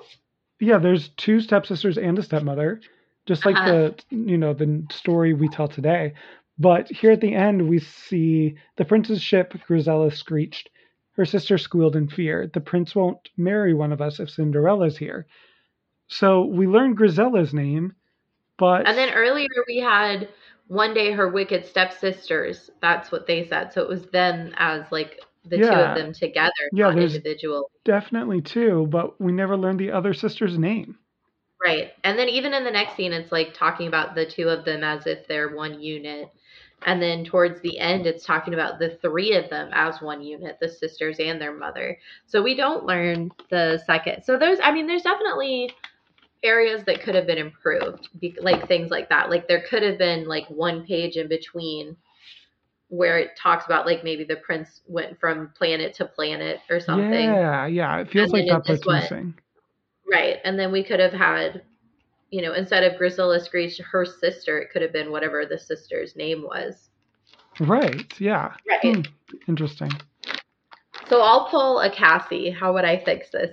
Yeah, there's two stepsisters and a stepmother, just like uh-huh. the you know the story we tell today. But here at the end, we see the prince's ship, Grizella, screeched. Her sister squealed in fear. The prince won't marry one of us if Cinderella's here. So we learned Grizella's name, but and then earlier we had one day her wicked stepsisters. That's what they said. So it was them as like the yeah. two of them together, yeah, not individual. Definitely two, but we never learned the other sister's name. Right. And then even in the next scene it's like talking about the two of them as if they're one unit. And then towards the end it's talking about the three of them as one unit, the sisters and their mother. So we don't learn the second. So there's I mean there's definitely areas that could have been improved, like things like that. Like there could have been like one page in between where it talks about like maybe the prince went from planet to planet or something. Yeah, yeah. It feels and like that part's missing. Right. And then we could have had, you know, instead of Grizella Screech, her sister, it could have been whatever the sister's name was. Right. Yeah. Right. Hmm. Interesting. So I'll pull a Cassie. How would I fix this?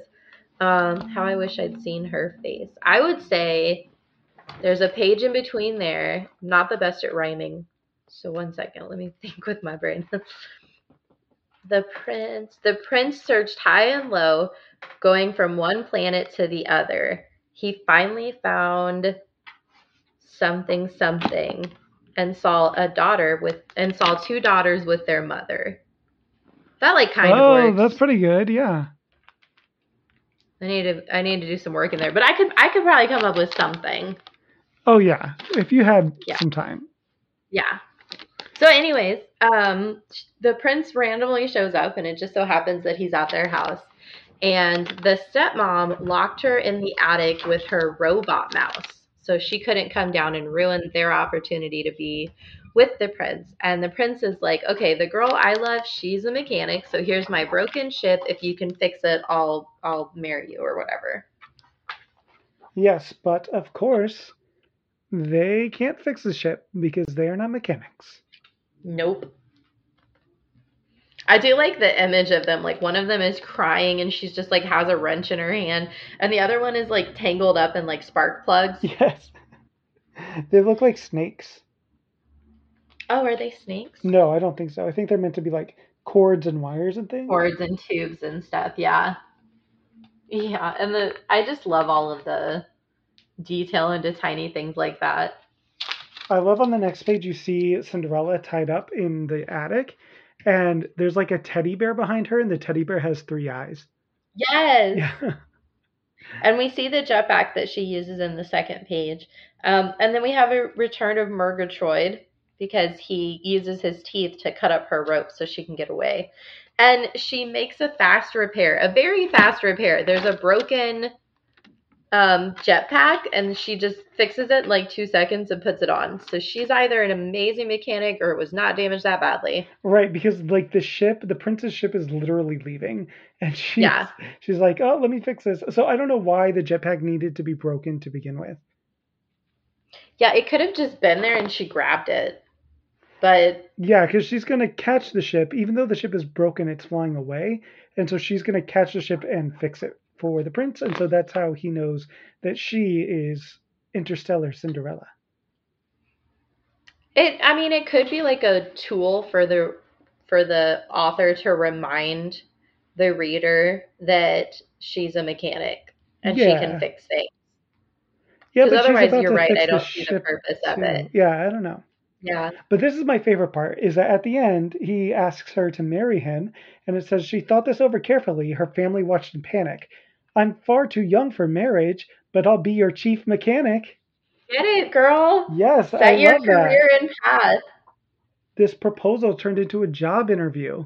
Um, how I wish I'd seen her face. I would say there's a page in between there. not the best at rhyming. So one second, let me think with my brain. the prince the prince searched high and low, going from one planet to the other. He finally found something something and saw a daughter with and saw two daughters with their mother. That like kind oh, of Oh, that's pretty good. Yeah. I need to I need to do some work in there, but I could I could probably come up with something. Oh yeah, if you had yeah. some time. Yeah. So, anyways, um, the prince randomly shows up, and it just so happens that he's at their house. And the stepmom locked her in the attic with her robot mouse. So she couldn't come down and ruin their opportunity to be with the prince. And the prince is like, okay, the girl I love, she's a mechanic. So here's my broken ship. If you can fix it, I'll I'll marry you or whatever. Yes, but of course, they can't fix the ship because they are not mechanics. Nope. I do like the image of them. Like one of them is crying and she's just like has a wrench in her hand, and the other one is like tangled up in like spark plugs. Yes. They look like snakes. Oh, are they snakes? No, I don't think so. I think they're meant to be like cords and wires and things. Cords and tubes and stuff. Yeah. Yeah, and the I just love all of the detail into tiny things like that. I love on the next page you see Cinderella tied up in the attic, and there's like a teddy bear behind her, and the teddy bear has three eyes. Yes. Yeah. and we see the jetpack that she uses in the second page. Um, and then we have a return of Murgatroyd because he uses his teeth to cut up her rope so she can get away. And she makes a fast repair, a very fast repair. There's a broken um, jetpack and she just fixes it in like two seconds and puts it on. So she's either an amazing mechanic or it was not damaged that badly. Right, because like the ship, the princess ship is literally leaving, and she's yeah. she's like, "Oh, let me fix this." So I don't know why the jetpack needed to be broken to begin with. Yeah, it could have just been there and she grabbed it. But yeah, because she's gonna catch the ship, even though the ship is broken, it's flying away, and so she's gonna catch the ship and fix it for the prince, and so that's how he knows that she is interstellar Cinderella. It, I mean, it could be like a tool for the for the author to remind the reader that she's a mechanic and yeah. she can fix things. Yeah, but otherwise, you're right. I don't see the purpose too. of it. Yeah, I don't know. Yeah. But this is my favorite part is that at the end he asks her to marry him and it says she thought this over carefully. Her family watched in panic. I'm far too young for marriage, but I'll be your chief mechanic. Get it, girl. Yes, Set I your love career that. and path. This proposal turned into a job interview.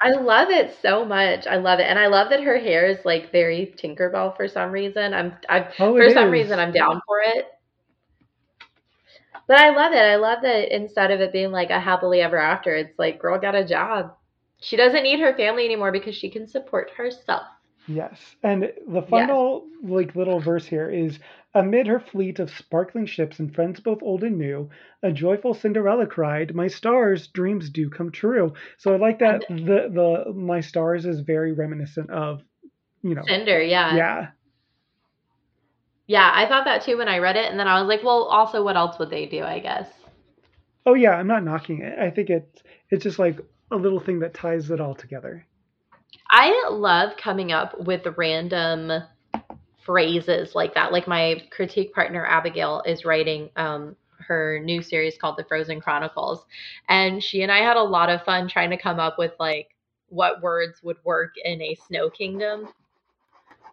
I love it so much. I love it, and I love that her hair is like very Tinkerbell for some reason. I'm, I'm oh, for some is. reason I'm down for it. But I love it. I love that instead of it being like a happily ever after, it's like girl got a job. She doesn't need her family anymore because she can support herself. Yes. And the final yes. like little verse here is amid her fleet of sparkling ships and friends both old and new, a joyful Cinderella cried, "My stars, dreams do come true." So I like that the the my stars is very reminiscent of, you know, Cinder, yeah. Yeah. Yeah, I thought that too when I read it and then I was like, well, also what else would they do, I guess. Oh yeah, I'm not knocking it. I think it's it's just like a little thing that ties it all together. I love coming up with random phrases like that. Like my critique partner Abigail is writing um, her new series called The Frozen Chronicles, and she and I had a lot of fun trying to come up with like what words would work in a snow kingdom.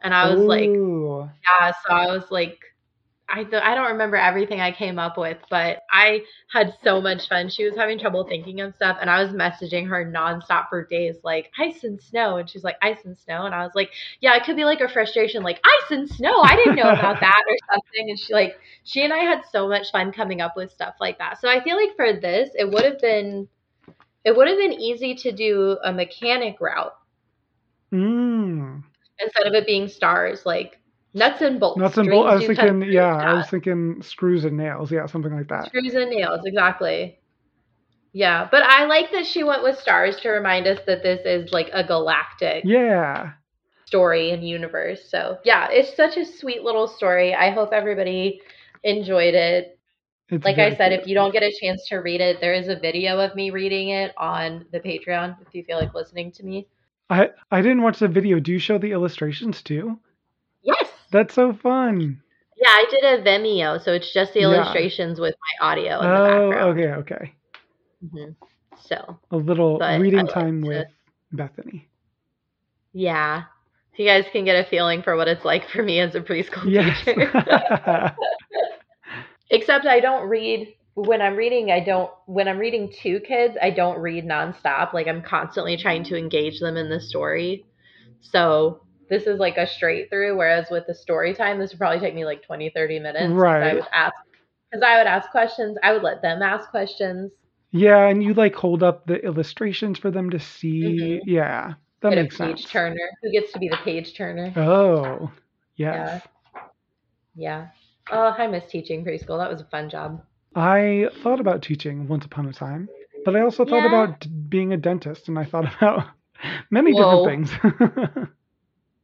And I was Ooh. like, yeah. So I was like, I th- I don't remember everything I came up with, but I had so much fun. She was having trouble thinking of stuff, and I was messaging her nonstop for days, like ice and snow, and she's like ice and snow, and I was like, yeah, it could be like a frustration, like ice and snow. I didn't know about that or something, and she like she and I had so much fun coming up with stuff like that. So I feel like for this, it would have been it would have been easy to do a mechanic route mm. Instead of it being stars, like Nuts and bolts. Nuts and bolts. I was thinking, yeah, I was thinking screws and nails. Yeah, something like that. Screws and nails, exactly. Yeah, but I like that she went with stars to remind us that this is like a galactic. Yeah. Story and universe. So yeah, it's such a sweet little story. I hope everybody enjoyed it. It's like I said, if you don't get a chance to read it, there is a video of me reading it on the Patreon if you feel like listening to me. I I didn't watch the video. Do you show the illustrations too? Yes. That's so fun. Yeah, I did a Vimeo, so it's just the yeah. illustrations with my audio. In oh, okay, okay. Mm-hmm. So a little reading time to... with Bethany. Yeah, so you guys can get a feeling for what it's like for me as a preschool yes. teacher. Except I don't read when I'm reading. I don't when I'm reading to kids. I don't read nonstop. Like I'm constantly trying to engage them in the story. So this is like a straight through whereas with the story time this would probably take me like 20 30 minutes right i would ask because i would ask questions i would let them ask questions yeah and you like hold up the illustrations for them to see mm-hmm. yeah that Get makes a page sense turner who gets to be the page turner oh yes. yeah yeah oh i miss teaching preschool that was a fun job i thought about teaching once upon a time but i also thought yeah. about being a dentist and i thought about many Whoa. different things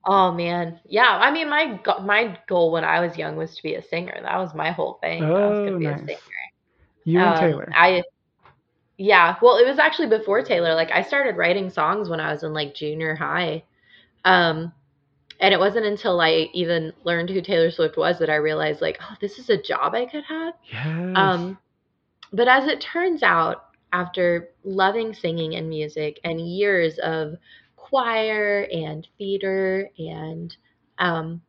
Oh man, yeah. I mean, my my goal when I was young was to be a singer. That was my whole thing. Oh, I was going to be nice. a singer. You and um, Taylor. I yeah. Well, it was actually before Taylor. Like I started writing songs when I was in like junior high. Um, and it wasn't until I even learned who Taylor Swift was that I realized like, oh, this is a job I could have. Yes. Um, but as it turns out, after loving singing and music and years of choir and theater and um,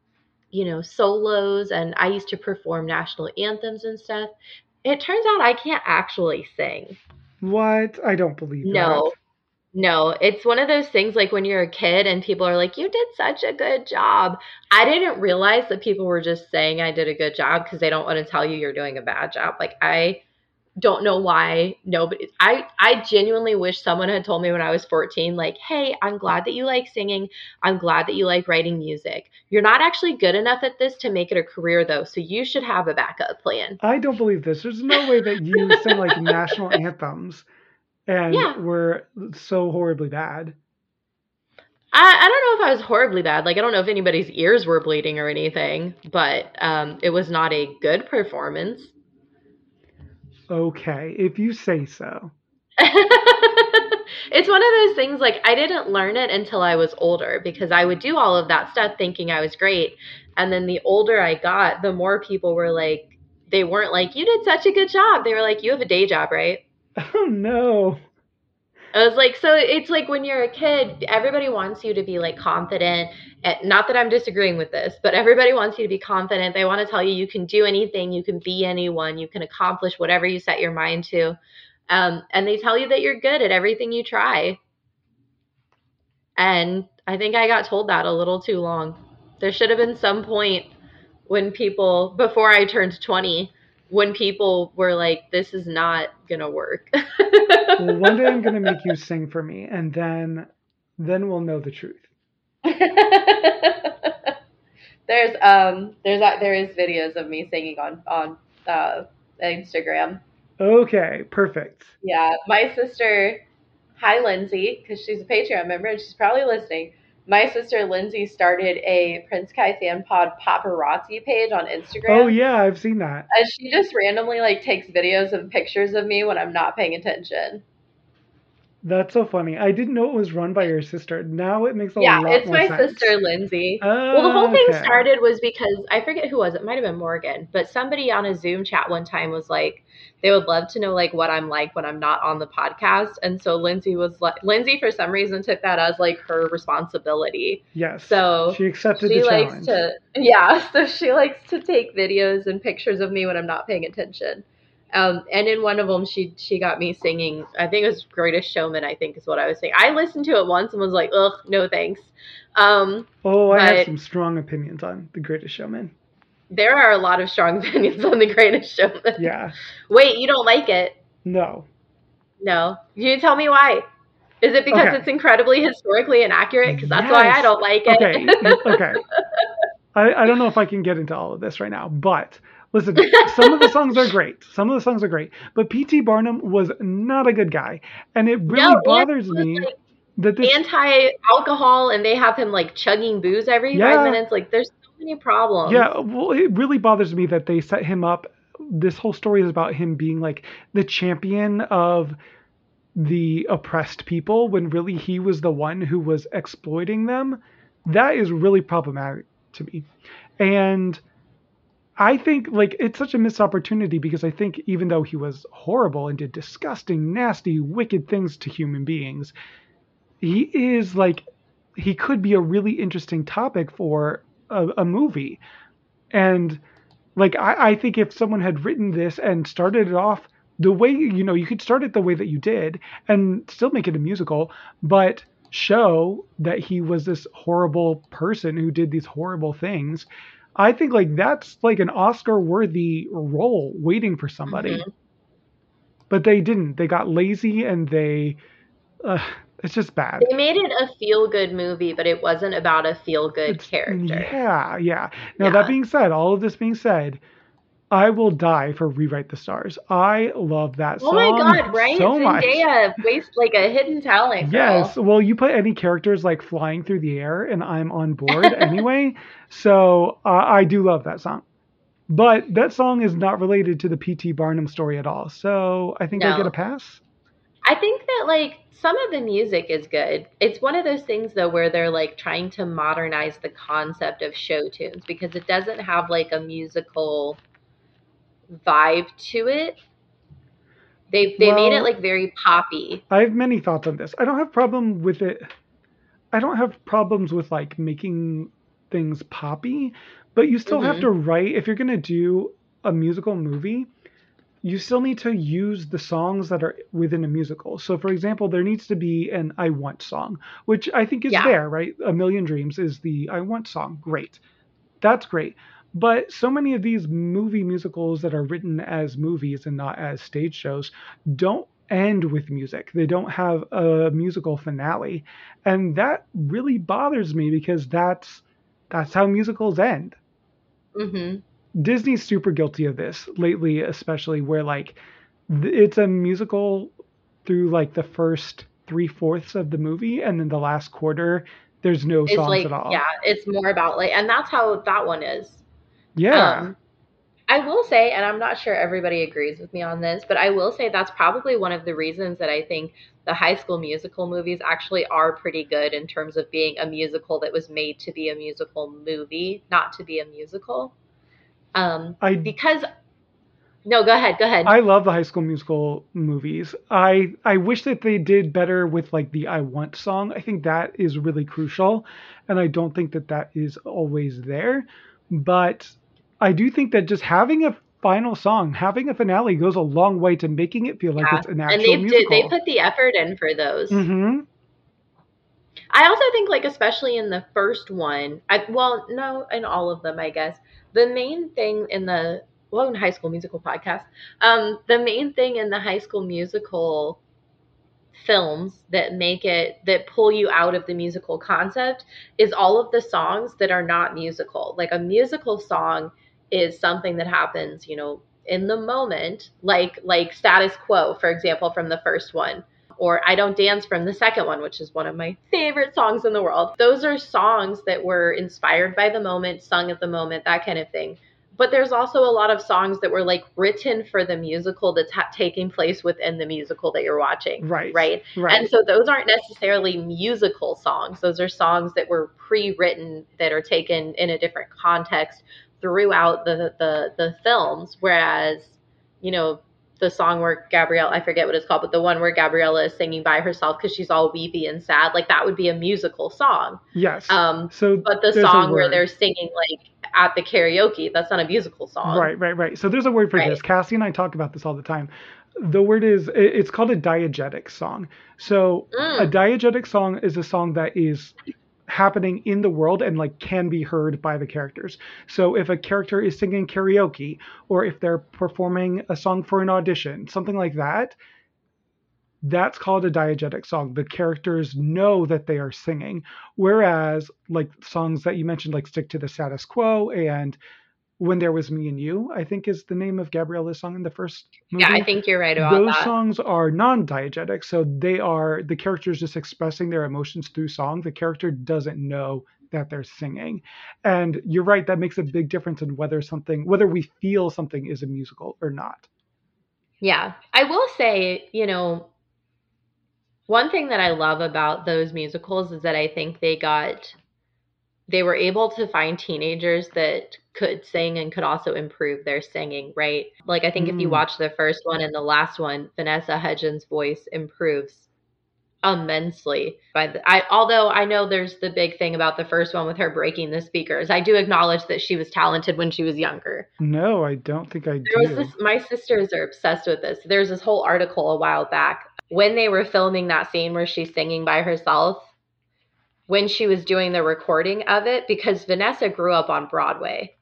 you know solos and i used to perform national anthems and stuff it turns out i can't actually sing what i don't believe no No, it's one of those things like when you're a kid and people are like, You did such a good job. I didn't realize that people were just saying I did a good job because they don't want to tell you you're doing a bad job. Like, I don't know why nobody I I genuinely wish someone had told me when I was 14 like, "Hey, I'm glad that you like singing. I'm glad that you like writing music. You're not actually good enough at this to make it a career though, so you should have a backup plan." I don't believe this. There's no way that you sing like national anthems and yeah. were so horribly bad. I, I don't know if I was horribly bad. Like I don't know if anybody's ears were bleeding or anything, but um, it was not a good performance. Okay, if you say so. it's one of those things like I didn't learn it until I was older because I would do all of that stuff thinking I was great. And then the older I got, the more people were like, they weren't like, you did such a good job. They were like, you have a day job, right? Oh, no. I was like, so it's like when you're a kid, everybody wants you to be like confident. Not that I'm disagreeing with this, but everybody wants you to be confident. They want to tell you you can do anything, you can be anyone, you can accomplish whatever you set your mind to. Um, and they tell you that you're good at everything you try. And I think I got told that a little too long. There should have been some point when people, before I turned 20, when people were like, "This is not gonna work." well, one day I'm gonna make you sing for me, and then then we'll know the truth. there's um there's there is videos of me singing on on uh, Instagram. Okay, perfect. Yeah, my sister, hi Lindsay, because she's a Patreon member and she's probably listening my sister Lindsay started a Prince Kai fan pod paparazzi page on Instagram. Oh yeah, I've seen that. And she just randomly like takes videos and pictures of me when I'm not paying attention. That's so funny. I didn't know it was run by your sister. Now it makes a yeah, lot more sense. Yeah, it's my sister Lindsay. Uh, well, the whole thing okay. started was because I forget who was it. Might have been Morgan, but somebody on a Zoom chat one time was like, they would love to know like what I'm like when I'm not on the podcast. And so Lindsay was like, Lindsay for some reason took that as like her responsibility. Yes. So she accepted. She likes to yeah. So she likes to take videos and pictures of me when I'm not paying attention. Um, and in one of them, she she got me singing. I think it was Greatest Showman. I think is what I was saying. I listened to it once and was like, ugh, no thanks. Um, oh, I have some strong opinions on The Greatest Showman. There are a lot of strong opinions on The Greatest Showman. Yeah. Wait, you don't like it? No. No. Can you tell me why? Is it because okay. it's incredibly historically inaccurate? Because that's yes. why I don't like it. Okay. okay. I, I don't know if I can get into all of this right now, but Listen, some of the songs are great. Some of the songs are great, but P.T. Barnum was not a good guy, and it really no, bothers me like that this anti-alcohol, and they have him like chugging booze every yeah, five minutes. Like, there's so many problems. Yeah, well, it really bothers me that they set him up. This whole story is about him being like the champion of the oppressed people when really he was the one who was exploiting them. That is really problematic to me, and I think like it's such a missed opportunity because I think even though he was horrible and did disgusting, nasty, wicked things to human beings, he is like he could be a really interesting topic for a, a movie. And like I, I think if someone had written this and started it off the way you know, you could start it the way that you did and still make it a musical, but show that he was this horrible person who did these horrible things I think like that's like an Oscar worthy role waiting for somebody. Mm-hmm. But they didn't. They got lazy and they uh, it's just bad. They made it a feel good movie, but it wasn't about a feel good character. Yeah, yeah. Now yeah. that being said, all of this being said, I will die for Rewrite the Stars. I love that song. Oh my god, right? So Zendaya much. waste like a hidden talent. Girl. Yes. Well, you put any characters like flying through the air, and I'm on board anyway. So uh, I do love that song. But that song is not related to the P.T. Barnum story at all. So I think no. I get a pass. I think that like some of the music is good. It's one of those things though where they're like trying to modernize the concept of show tunes because it doesn't have like a musical vibe to it. They they well, made it like very poppy. I have many thoughts on this. I don't have problem with it. I don't have problems with like making things poppy, but you still mm-hmm. have to write if you're going to do a musical movie, you still need to use the songs that are within a musical. So, for example, there needs to be an I Want song, which I think is yeah. there, right? A Million Dreams is the I Want song. Great. That's great. But so many of these movie musicals that are written as movies and not as stage shows don't end with music. They don't have a musical finale. And that really bothers me because that's that's how musicals end. Mm-hmm. Disney's super guilty of this lately, especially where like it's a musical through like the first three fourths of the movie, and then the last quarter there's no it's songs like, at all. Yeah, it's more about like, and that's how that one is. Yeah. Um, I will say, and I'm not sure everybody agrees with me on this, but I will say that's probably one of the reasons that I think the high school musical movies actually are pretty good in terms of being a musical that was made to be a musical movie, not to be a musical. Um, I because no, go ahead, go ahead. I love the High School Musical movies. I I wish that they did better with like the I Want song. I think that is really crucial, and I don't think that that is always there. But I do think that just having a final song, having a finale, goes a long way to making it feel like yeah. it's an actual and they musical. Did, they put the effort in for those. Mm-hmm. I also think, like, especially in the first one, I well, no, in all of them, I guess the main thing in the well in high school musical podcast um the main thing in the high school musical films that make it that pull you out of the musical concept is all of the songs that are not musical like a musical song is something that happens you know in the moment like like status quo for example from the first one or I Don't Dance from the second one, which is one of my favorite songs in the world. Those are songs that were inspired by the moment, sung at the moment, that kind of thing. But there's also a lot of songs that were like written for the musical that's ha- taking place within the musical that you're watching. Right. Right. Right. And so those aren't necessarily musical songs. Those are songs that were pre-written that are taken in a different context throughout the the, the films. Whereas, you know, the song where Gabriella, I forget what it's called, but the one where Gabriella is singing by herself because she's all weepy and sad, like that would be a musical song. Yes. Um. So, but the song where they're singing like at the karaoke, that's not a musical song. Right, right, right. So there's a word for right. this. Cassie and I talk about this all the time. The word is it's called a diegetic song. So mm. a diegetic song is a song that is happening in the world and like can be heard by the characters. So if a character is singing karaoke or if they're performing a song for an audition, something like that, that's called a diegetic song. The characters know that they are singing. Whereas like songs that you mentioned like Stick to the Status Quo and when There Was Me and You, I think is the name of Gabriella's song in the first movie. Yeah, I think you're right about that. Those that. songs are non-diegetic, so they are the characters just expressing their emotions through song. The character doesn't know that they're singing. And you're right, that makes a big difference in whether something whether we feel something is a musical or not. Yeah. I will say, you know, one thing that I love about those musicals is that I think they got they were able to find teenagers that could sing and could also improve their singing, right? Like I think mm. if you mm. watch the first one and the last one, Vanessa Hudgens' voice improves immensely by the I although I know there's the big thing about the first one with her breaking the speakers. I do acknowledge that she was talented when she was younger. No, I don't think I there do. This, my sisters are obsessed with this. There's this whole article a while back when they were filming that scene where she's singing by herself when she was doing the recording of it because Vanessa grew up on Broadway.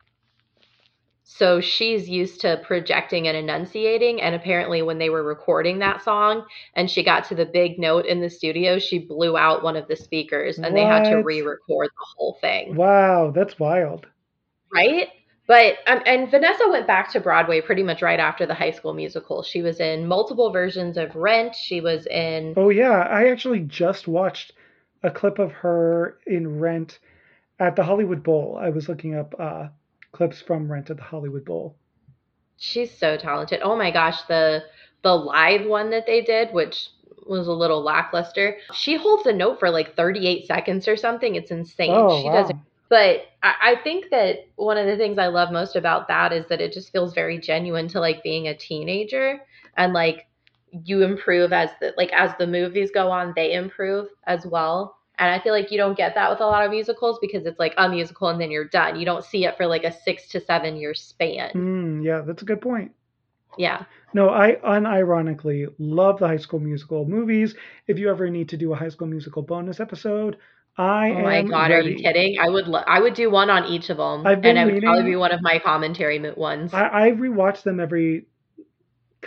So she's used to projecting and enunciating. And apparently, when they were recording that song and she got to the big note in the studio, she blew out one of the speakers and what? they had to re record the whole thing. Wow, that's wild. Right? But, um, and Vanessa went back to Broadway pretty much right after the high school musical. She was in multiple versions of Rent. She was in. Oh, yeah. I actually just watched a clip of her in Rent at the Hollywood Bowl. I was looking up uh, clips from Rent at the Hollywood Bowl. She's so talented. Oh my gosh, the the live one that they did, which was a little lackluster. She holds a note for like 38 seconds or something. It's insane. Oh, she wow. does it. But I, I think that one of the things I love most about that is that it just feels very genuine to like being a teenager and like you improve as the like as the movies go on they improve as well and i feel like you don't get that with a lot of musicals because it's like a musical and then you're done you don't see it for like a six to seven year span mm, yeah that's a good point Yeah. No, I unironically love the High School Musical movies. If you ever need to do a High School Musical bonus episode, I oh my god, ready. are you kidding? I would lo- I would do one on each of them, I've been and it would meaning, probably be one of my commentary ones. I, I rewatch them every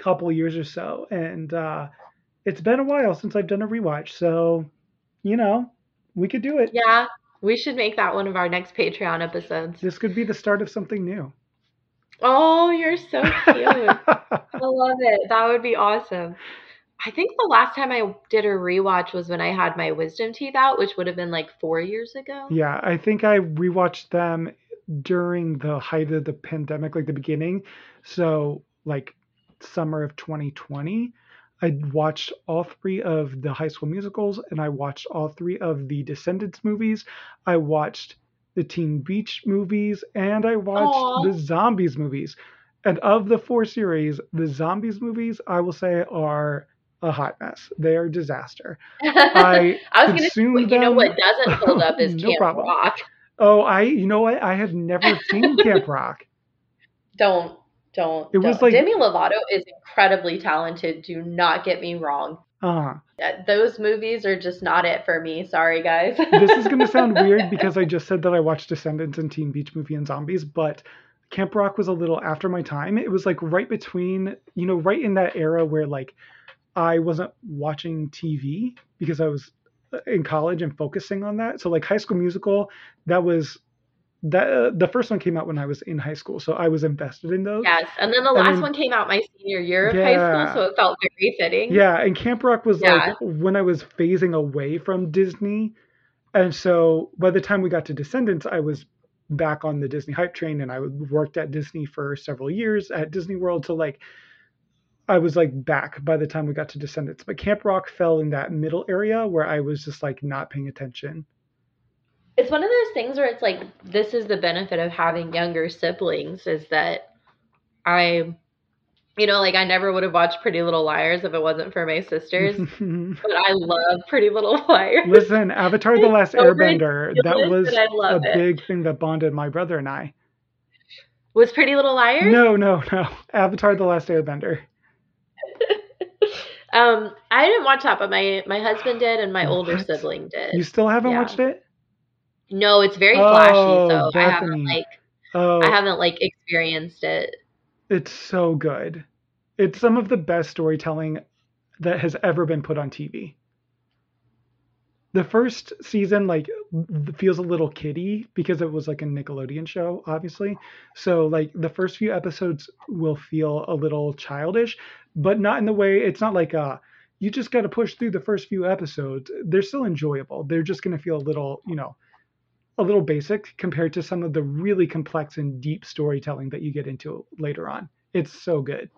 couple years or so, and uh, it's been a while since I've done a rewatch. So, you know, we could do it. Yeah, we should make that one of our next Patreon episodes. This could be the start of something new. Oh, you're so cute. I love it. That would be awesome. I think the last time I did a rewatch was when I had my wisdom teeth out, which would have been like four years ago. Yeah, I think I rewatched them during the height of the pandemic, like the beginning. So, like summer of 2020. I watched all three of the high school musicals and I watched all three of the Descendants movies. I watched the Teen Beach movies and I watched Aww. the Zombies movies. And of the four series, the Zombies movies, I will say, are a hot mess. They are disaster. I, I was going to say, you know what doesn't hold up is no Camp problem. Rock. Oh, I, you know what? I have never seen Camp Rock. Don't don't. It don't. was like Demi Lovato is incredibly talented. Do not get me wrong. Uh-huh. Uh, those movies are just not it for me. Sorry, guys. this is going to sound weird because I just said that I watched Descendants and Teen Beach Movie and Zombies, but Camp Rock was a little after my time. It was like right between, you know, right in that era where like I wasn't watching TV because I was uh, in college and focusing on that. So like High School Musical, that was that uh, the first one came out when I was in high school, so I was invested in those. Yes, and then the last then, one came out my senior year of yeah, high school, so it felt very fitting. Yeah, and Camp Rock was yeah. like when I was phasing away from Disney, and so by the time we got to Descendants, I was back on the Disney hype train, and I worked at Disney for several years at Disney World. So like, I was like back by the time we got to Descendants, but Camp Rock fell in that middle area where I was just like not paying attention it's one of those things where it's like this is the benefit of having younger siblings is that I you know, like I never would have watched Pretty Little Liars if it wasn't for my sisters. but I love Pretty Little Liars. Listen, Avatar the Last so Airbender, that was a it. big thing that bonded my brother and I. Was Pretty Little Liars? No, no, no. Avatar the Last Airbender. um, I didn't watch that, but my my husband did and my what? older sibling did. You still haven't yeah. watched it? No, it's very flashy, oh, so Bethany. I haven't like oh. I haven't like experienced it. It's so good. It's some of the best storytelling that has ever been put on TV. The first season like feels a little kiddie because it was like a Nickelodeon show, obviously. So like the first few episodes will feel a little childish, but not in the way it's not like uh you just got to push through the first few episodes. They're still enjoyable. They're just going to feel a little, you know, a little basic compared to some of the really complex and deep storytelling that you get into later on. It's so good.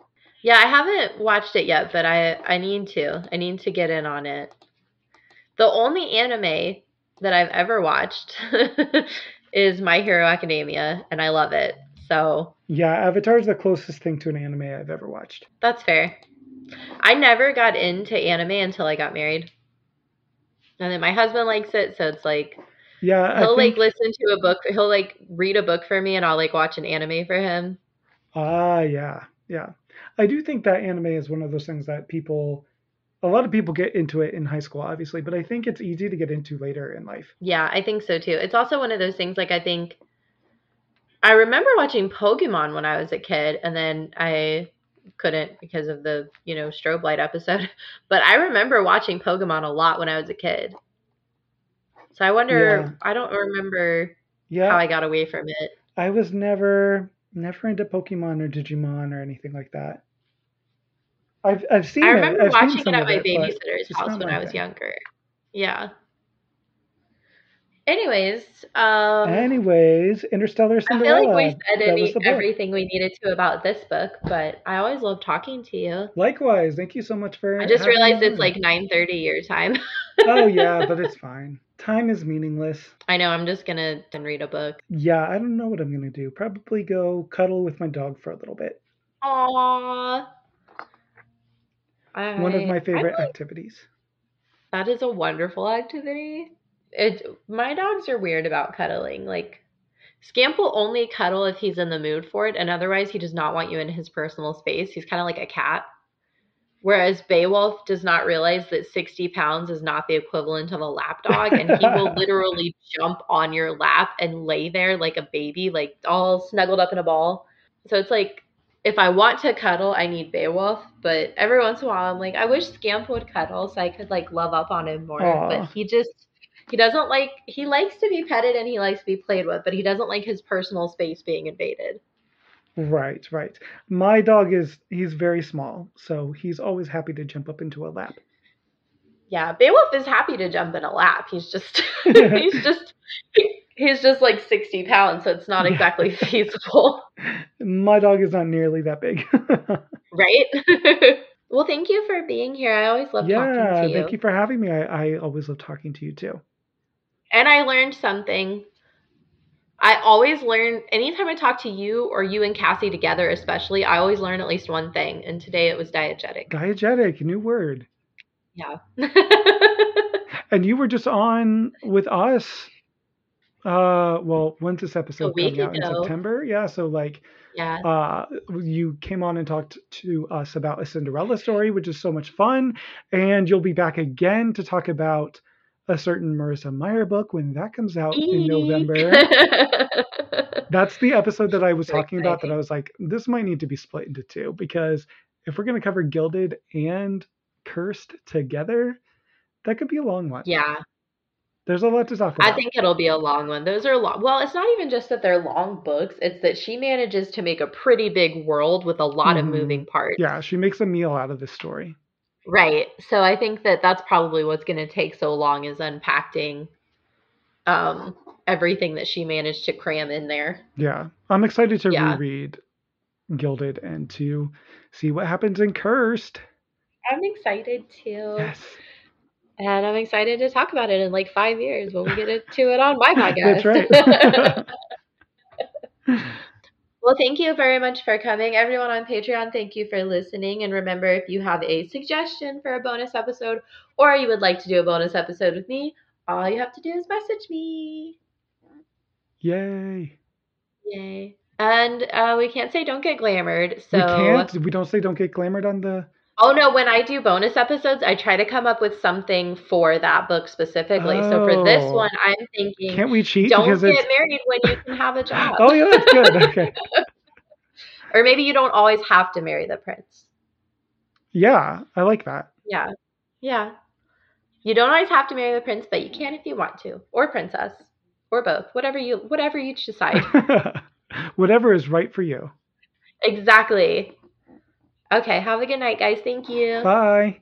Yeah, I haven't watched it yet, but I I need to. I need to get in on it. The only anime that I've ever watched is My Hero Academia, and I love it. So yeah, Avatar is the closest thing to an anime I've ever watched. That's fair. I never got into anime until I got married, and then my husband likes it, so it's like yeah, he'll think, like listen to a book. He'll like read a book for me, and I'll like watch an anime for him. Ah, yeah, yeah. I do think that anime is one of those things that people, a lot of people get into it in high school, obviously, but I think it's easy to get into later in life. Yeah, I think so too. It's also one of those things like I think. I remember watching Pokemon when I was a kid, and then I couldn't because of the you know strobe light episode. But I remember watching Pokemon a lot when I was a kid. So I wonder. Yeah. I don't remember yeah. how I got away from it. I was never never into Pokemon or Digimon or anything like that. I've I've seen. I remember it. watching it at my babysitter's house when I was younger. Yeah. Anyways, um, anyways, Interstellar Cinderella. I feel like we said any, everything we needed to about this book, but I always love talking to you. Likewise, thank you so much for. I just realized it's like nine thirty your time. oh yeah, but it's fine. Time is meaningless. I know. I'm just gonna then read a book. Yeah, I don't know what I'm gonna do. Probably go cuddle with my dog for a little bit. Aww. One of my favorite like, activities. That is a wonderful activity it my dogs are weird about cuddling. Like Scamp will only cuddle if he's in the mood for it, and otherwise, he does not want you in his personal space. He's kind of like a cat. Whereas Beowulf does not realize that 60 pounds is not the equivalent of a lap dog, and he will literally jump on your lap and lay there like a baby, like all snuggled up in a ball. So it's like, if I want to cuddle, I need Beowulf, but every once in a while, I'm like, I wish Scamp would cuddle so I could like love up on him more. Aww. But he just, he doesn't like, he likes to be petted and he likes to be played with, but he doesn't like his personal space being invaded. Right, right. My dog is he's very small, so he's always happy to jump up into a lap. Yeah, Beowulf is happy to jump in a lap. He's just he's just he's just like 60 pounds, so it's not exactly yeah. feasible. My dog is not nearly that big. right? well, thank you for being here. I always love yeah, talking to you. Thank you for having me. I, I always love talking to you too. And I learned something I always learn anytime I talk to you or you and Cassie together, especially, I always learn at least one thing. And today it was diegetic. Diegetic, new word. Yeah. and you were just on with us. Uh, well, when's this episode coming out? In September? Yeah. So like, yeah. Uh, you came on and talked to us about a Cinderella story, which is so much fun. And you'll be back again to talk about a certain Marissa Meyer book when that comes out in November. That's the episode that I was talking about that I was like, this might need to be split into two because if we're going to cover Gilded and Cursed together, that could be a long one. Yeah. There's a lot to talk about. I think it'll be a long one. Those are long. Well, it's not even just that they're long books, it's that she manages to make a pretty big world with a lot mm-hmm. of moving parts. Yeah, she makes a meal out of this story. Right. So I think that that's probably what's going to take so long is unpacking um everything that she managed to cram in there. Yeah. I'm excited to yeah. reread Gilded and to see what happens in Cursed. I'm excited too. Yes. And I'm excited to talk about it in like five years when we get to it on my podcast. That's right. Well, thank you very much for coming. Everyone on Patreon, thank you for listening. And remember, if you have a suggestion for a bonus episode or you would like to do a bonus episode with me, all you have to do is message me. Yay. Yay. And uh, we can't say don't get glamored. So we can't. We don't say don't get glamored on the Oh no, when I do bonus episodes, I try to come up with something for that book specifically. Oh. So for this oh. one, I'm thinking Can't we cheat? Don't get it's... married when you can have a job. oh yeah, that's good. Okay. or maybe you don't always have to marry the prince. Yeah, I like that. Yeah. Yeah. You don't always have to marry the prince, but you can if you want to. Or princess. Or both. Whatever you whatever you decide. whatever is right for you. Exactly. Okay, have a good night, guys. Thank you. Bye.